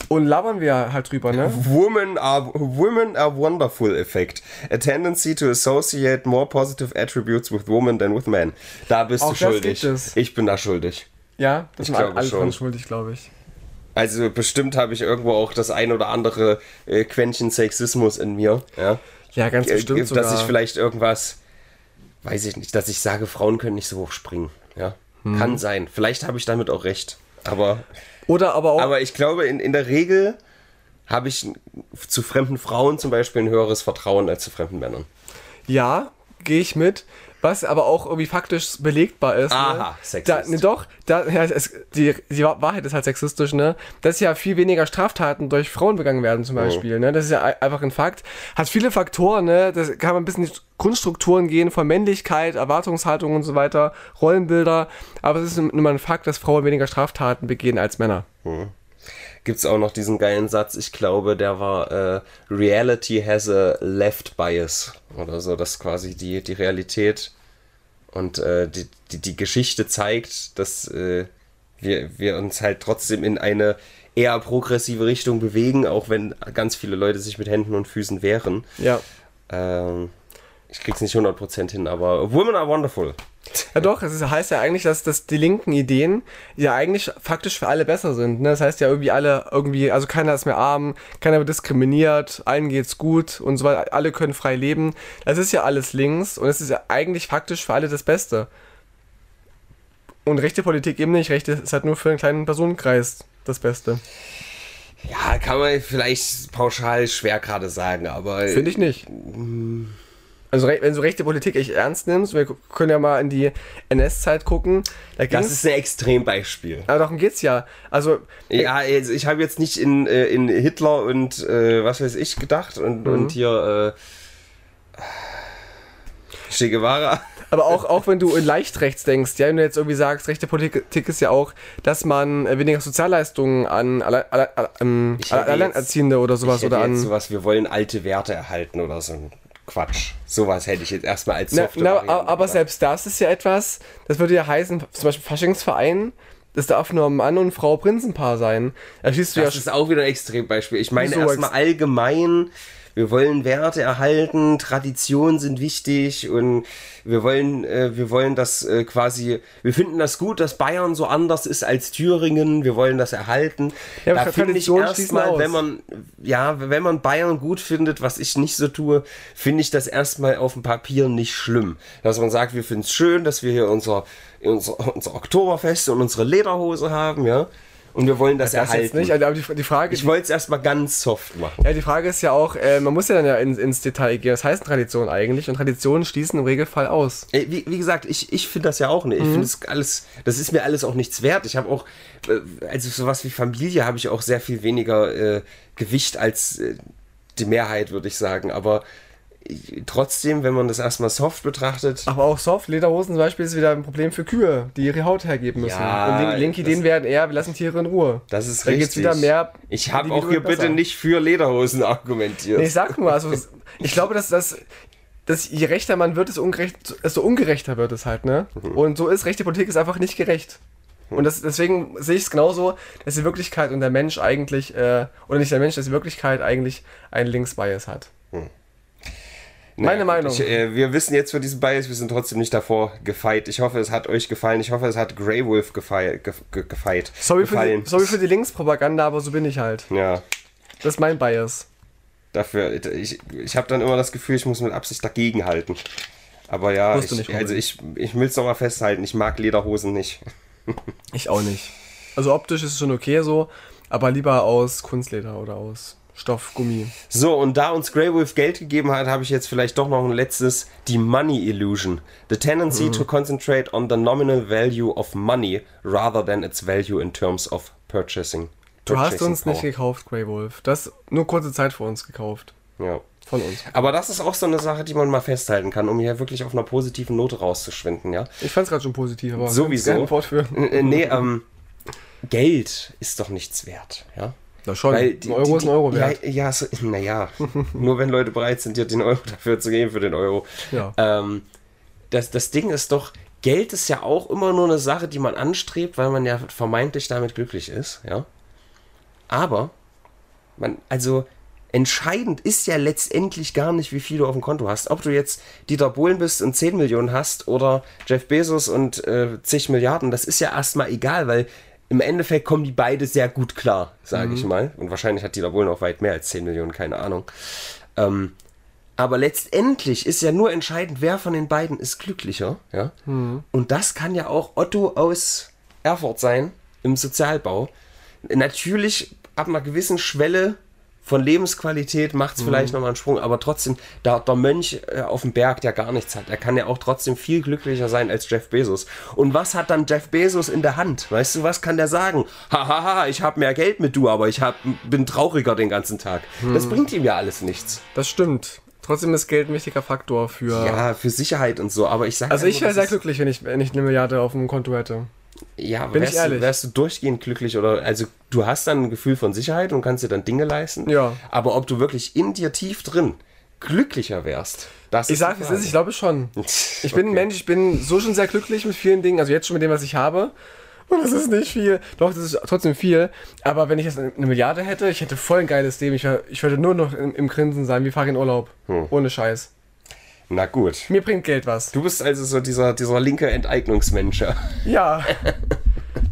Und labern wir halt drüber, ne? Women are, women are wonderful effect. A tendency to associate more positive attributes with women than with men. Da bist Auch du schuldig. Ich bin da schuldig. Ja, das Ich sind alle glaube alle schon. schuldig, glaube ich. Also bestimmt habe ich irgendwo auch das ein oder andere äh, Quäntchen Sexismus in mir. Ja? Ja, ganz Äh, bestimmt dass sogar. ich vielleicht irgendwas, weiß ich nicht, dass ich sage, Frauen können nicht so hoch springen. Ja? Hm. Kann sein. Vielleicht habe ich damit auch recht. Aber, Oder aber auch, aber ich glaube, in, in der Regel habe ich zu fremden Frauen zum Beispiel ein höheres Vertrauen als zu fremden Männern. ja, gehe ich mit. Was aber auch irgendwie faktisch belegbar ist. Aha, ne? Sexist. Da, ne, doch, da, ja, es, die, die Wahrheit ist halt sexistisch, ne? Dass ja viel weniger Straftaten durch Frauen begangen werden, zum Beispiel, ne? Das ist ja ei- einfach ein Fakt. Hat viele Faktoren, ne? Das kann man ein bisschen in die Grundstrukturen gehen von Männlichkeit, Erwartungshaltung und so weiter, Rollenbilder. Aber es ist nun mal ein Fakt, dass Frauen weniger Straftaten begehen als Männer. Gibt es auch noch diesen geilen Satz, ich glaube, der war äh, Reality has a left bias oder so, dass quasi die, die Realität und äh, die, die, die Geschichte zeigt, dass äh, wir, wir uns halt trotzdem in eine eher progressive Richtung bewegen, auch wenn ganz viele Leute sich mit Händen und Füßen wehren. Ja. Ähm, ich krieg's nicht 100% hin, aber Women are wonderful. Ja doch, es heißt ja eigentlich, dass, dass die linken Ideen ja eigentlich faktisch für alle besser sind. Ne? Das heißt ja irgendwie alle irgendwie, also keiner ist mehr arm, keiner wird diskriminiert, allen geht's gut und so weiter, alle können frei leben. Das ist ja alles links und es ist ja eigentlich faktisch für alle das Beste. Und rechte Politik eben nicht. Rechte ist halt nur für einen kleinen Personenkreis das Beste. Ja, kann man vielleicht pauschal schwer gerade sagen, aber Finde ich nicht. Also wenn du rechte Politik echt ernst nimmst, wir können ja mal in die NS-Zeit gucken. Da das ist ein Extrembeispiel. aber darum geht's ja. Also Ja, also ich habe jetzt nicht in, äh, in Hitler und äh, was weiß ich gedacht und, und hier äh, Che Guevara. Aber auch, auch wenn du in leicht rechts denkst, ja, wenn du jetzt irgendwie sagst, rechte Politik ist ja auch, dass man äh, weniger Sozialleistungen an Alle, Alle, Alle, ähm, Alleinerziehende oder sowas ich hätte oder jetzt an. sowas, wir wollen alte Werte erhalten oder so Quatsch. Sowas hätte ich jetzt erstmal als Na, softe na, Variante aber gedacht. selbst das ist ja etwas, das würde ja heißen, zum Beispiel Faschingsverein, das darf nur Mann und Frau Prinzenpaar sein. Da du ja Das ist auch wieder ein Extrembeispiel. Ich meine So erstmal allgemein, wir wollen Werte erhalten, Traditionen sind wichtig und wir wollen, äh, wir wollen das äh, quasi, wir finden das gut, dass Bayern so anders ist als Thüringen, wir wollen das erhalten. Ja, da finde ich erstmal, wenn man, ja, wenn man Bayern gut findet, was ich nicht so tue, finde ich das erstmal auf dem Papier nicht schlimm. Dass man sagt, wir finden es schön, dass wir hier unser, unser, unser Oktoberfest und unsere Lederhose haben, ja. Und wir wollen das, Das jetzt erhalten. nicht, aber die, die Frage, ich wollte es erstmal ganz soft machen. ja, die Frage ist ja auch, äh, man muss ja dann ja ins, ins Detail gehen. Was heißt Tradition eigentlich? Und Traditionen schließen im Regelfall aus. Ey, Wie, wie gesagt, ich, ich finde das ja auch nicht. Ich finde das alles, das ist mir alles auch nichts wert. Ich habe auch, äh, also sowas wie Familie habe ich auch sehr viel weniger äh, Gewicht als äh, die Mehrheit, würde ich sagen. Aber trotzdem, wenn man das erstmal soft betrachtet, Aber auch Soft, Lederhosen zum Beispiel ist wieder ein Problem für Kühe, die ihre Haut hergeben müssen. Ja, Und Link, Link das- Ideen werden eher, wir lassen Tiere in Ruhe. das ist Da richtig. wieder mehr ich habe auch hier bitte nicht für Lederhosen argumentiert. Nee, ich sag nur, also ich glaube, dass das. Dass je rechter man wird, desto, ungerecht, desto ungerechter wird es halt, ne? Mhm. Und so ist rechte Politik ist einfach nicht gerecht. Und das, deswegen sehe ich es genauso, dass die Wirklichkeit und der Mensch eigentlich, äh, oder nicht der Mensch, dass die Wirklichkeit eigentlich einen Linksbias hat. Meine Meinung. Ich, äh, wir wissen jetzt für diesen Bias, wir sind trotzdem nicht davor gefeit. Ich hoffe, es hat euch gefallen. Ich hoffe, es hat Grey Wolf gefei ge ge gefeit. Sorry für, gefallen. die, sorry für die Linkspropaganda, aber so bin ich halt. Ja, Das ist mein Bias. dafür. Ich, ich habe dann immer das Gefühl, ich muss mit Absicht dagegen halten. Aber ja, ich, nicht, also ich, ich will es nochmal festhalten. Ich mag Lederhosen nicht. Ich auch nicht. Also optisch ist es schon okay so, aber lieber aus Kunstleder oder aus Stoff, Gummi. So, und da uns Grey Wolf Geld gegeben hat, habe ich jetzt vielleicht doch noch ein letztes. Die Money Illusion. The tendency Mhm. to concentrate on the nominal value of money rather than its value in terms of purchasing. Du hast purchasing uns nicht power. gekauft, Grey Wolf. Das nur kurze Zeit vor uns gekauft. Ja. Von uns. Aber das ist auch so eine Sache, die man mal festhalten kann, um hier wirklich auf einer positiven Note rauszuschwinden, ja? Ich fand's gerade schon positiv, aber Sowieso. gerne fortführen. Äh, nee, ähm, Geld ist doch nichts wert, ja? Na schon, Weil die- ein Euro die- ist ein Euro wert. Ja, ja so, naja, nur wenn Leute bereit sind, dir den Euro dafür zu geben, für den Euro. Ja. Ähm, das, das Ding ist doch, Geld ist ja auch immer nur eine Sache, die man anstrebt, weil man ja vermeintlich damit glücklich ist, ja. Aber, man, also, entscheidend ist ja letztendlich gar nicht, wie viel du auf dem Konto hast. Ob du jetzt Dieter Bohlen bist und 10 Millionen hast oder Jeff Bezos und äh, zig Milliarden, das ist ja erstmal egal, weil im Endeffekt kommen die beide sehr gut klar, sage ich mal. Und wahrscheinlich hat Dieter Bohlen auch weit mehr als 10 Millionen, keine Ahnung. Ähm, aber letztendlich ist ja nur entscheidend, wer von den beiden ist glücklicher. Ja? Und das kann ja auch Otto aus Erfurt sein im Sozialbau. Natürlich ab einer gewissen Schwelle von Lebensqualität macht es vielleicht nochmal einen Sprung, aber trotzdem, da der Mönch äh, auf dem Berg, der gar nichts hat, der kann ja auch trotzdem viel glücklicher sein als Jeff Bezos. Und was hat dann Jeff Bezos in der Hand? Weißt du, was kann der sagen? Hahaha, ich habe mehr Geld mit du, aber ich hab, bin trauriger den ganzen Tag. Das bringt ihm ja alles nichts. Das stimmt. Trotzdem ist Geld ein wichtiger Faktor für. Ja, für Sicherheit und so, aber ich sage Also ich wäre sehr glücklich, wenn ich, wenn ich eine Milliarde auf dem Konto hätte. Ja, Bin ich wärst, du, wärst du durchgehend glücklich oder also du hast dann ein Gefühl von Sicherheit und kannst dir dann Dinge leisten. Ja. Aber ob du wirklich in dir tief drin glücklicher wärst, das Ich sag, die wie es ist, ich glaube schon. Ich bin ein Okay. Mensch, ich bin so schon sehr glücklich mit vielen Dingen, also jetzt schon mit dem, was ich habe. Und das ist nicht viel. Doch, das ist trotzdem viel. Aber wenn ich jetzt eine Milliarde hätte, ich hätte voll ein geiles Leben. Ich, wär, ich würde nur noch im, im Grinsen sein, wie fahre in Urlaub. Hm. Ohne Scheiß. Na gut. Mir bringt Geld was. Du bist also so dieser, dieser linke Enteignungsmensch. ja?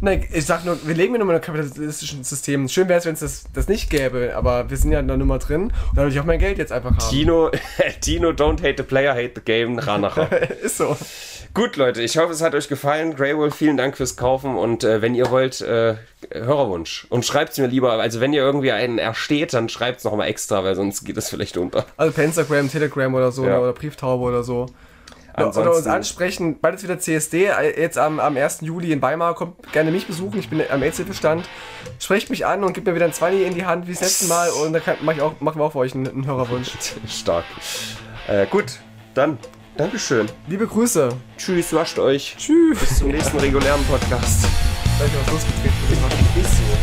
Ja. Nein, ich sag nur, wir leben in einem kapitalistischen System. Schön wäre es, wenn es das, das nicht gäbe, aber wir sind ja in der Nummer drin und da würde ich auch mein Geld jetzt einfach haben. Tino, Tino, don't hate the player, hate the game, Ranacher. Ist so. Gut, Leute, ich hoffe, es hat euch gefallen. Greywolf, vielen Dank fürs Kaufen und äh, wenn ihr wollt, äh, Hörerwunsch. Und schreibt es mir lieber, also wenn ihr irgendwie einen ersteht, dann schreibt es nochmal extra, weil sonst geht es vielleicht unter. Also per Instagram, Telegram oder so Ja. oder Brieftaube oder so. Oder uns Ansonsten- ansprechen, bald ist wieder CSD, äh, jetzt am, am 1. Juli in Weimar, kommt gerne mich besuchen, ich bin am AIDS-Hilfestand. Sprecht mich an und gebt mir wieder ein 20 in die Hand wie das letzte Mal und dann kann, mach ich auch, machen wir auch für euch einen, einen Hörerwunsch. Stark. Äh, gut, dann Dankeschön. Liebe Grüße. Tschüss, wascht euch. Tschüss. Bis zum nächsten regulären Podcast. Gleich was losgetreten. Ist so.